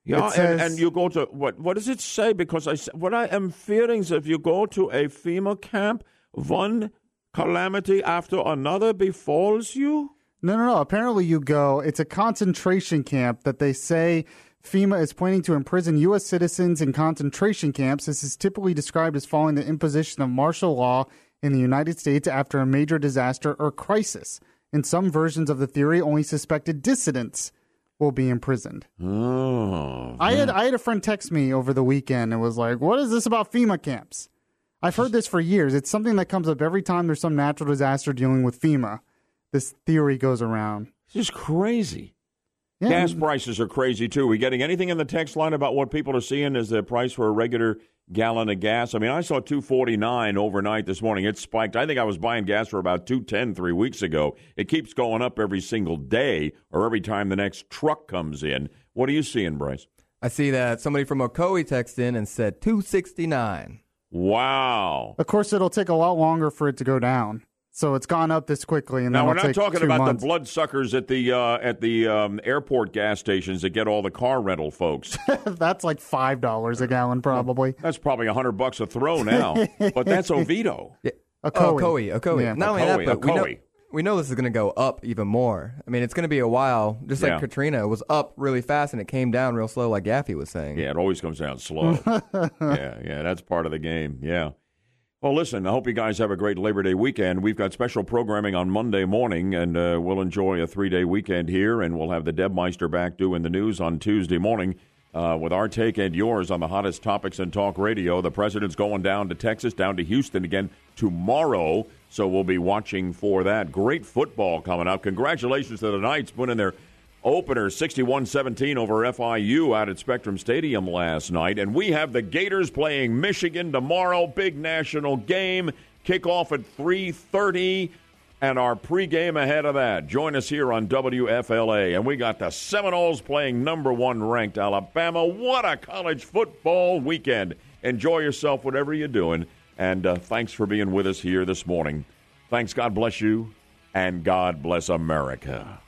Yeah, says- and, and you go to what? What does it say? Because I what I am fearing is if you go to a FEMA camp, one calamity after another befalls you. No, no, no. Apparently, you go. It's a concentration camp that they say FEMA is planning to imprison U.S. citizens in concentration camps. This is typically described as following the imposition of martial law in the United States after a major disaster or crisis. In some versions of the theory, only suspected dissidents will be imprisoned. Oh, I had I had a friend text me over the weekend and was like, "What is this about FEMA camps?" I've heard this for years. It's something that comes up every time there's some natural disaster dealing with FEMA. This theory goes around. It's just crazy. Yeah. Gas prices are crazy too. Are we getting anything in the text line about what people are seeing as the price for a regular gallon of gas? I mean, I saw two forty nine overnight this morning. It spiked. I think I was buying gas for about two ten three weeks ago. It keeps going up every single day or every time the next truck comes in. What are you seeing, Bryce? I see that somebody from Ocoee texted in and said 269. Wow. Of course, it'll take a lot longer for it to go down. So it's gone up this quickly, and Now we're not talking about months. the bloodsuckers at the uh, at the um, airport gas stations that get all the car rental folks. that's like five dollars a gallon, probably. That's probably a hundred bucks a throw now, but that's Oviedo. Ocoee. Oh, Ocoee, Ocoee. Yeah. Not only that, but we know, we know this is going to go up even more. I mean, it's going to be a while. Just like Yeah. Katrina, it was up really fast and it came down real slow, like Yaffee was saying. Yeah, it always comes down slow. yeah, yeah, that's part of the game. Yeah. Well, listen, I hope you guys have a great Labor Day weekend. We've got special programming on Monday morning, and uh, we'll enjoy a three day weekend here, and we'll have the Debmeister back doing the news on Tuesday morning. Uh, with our take and yours on the hottest topics in talk radio. The president's going down to Texas, down to Houston again tomorrow, so we'll be watching for that. Great football coming up. Congratulations to the Knights winning their opener 61-17 over FIU out at Spectrum Stadium last night. And we have the Gators playing Michigan tomorrow. Big national game. Kickoff at 3:30 and our pregame ahead of that. Join us here on WFLA and we got the Seminoles playing number 1 ranked Alabama. What a college football weekend. Enjoy yourself whatever you're doing. And uh, thanks for being with us here this morning. Thanks. God bless you. And God bless America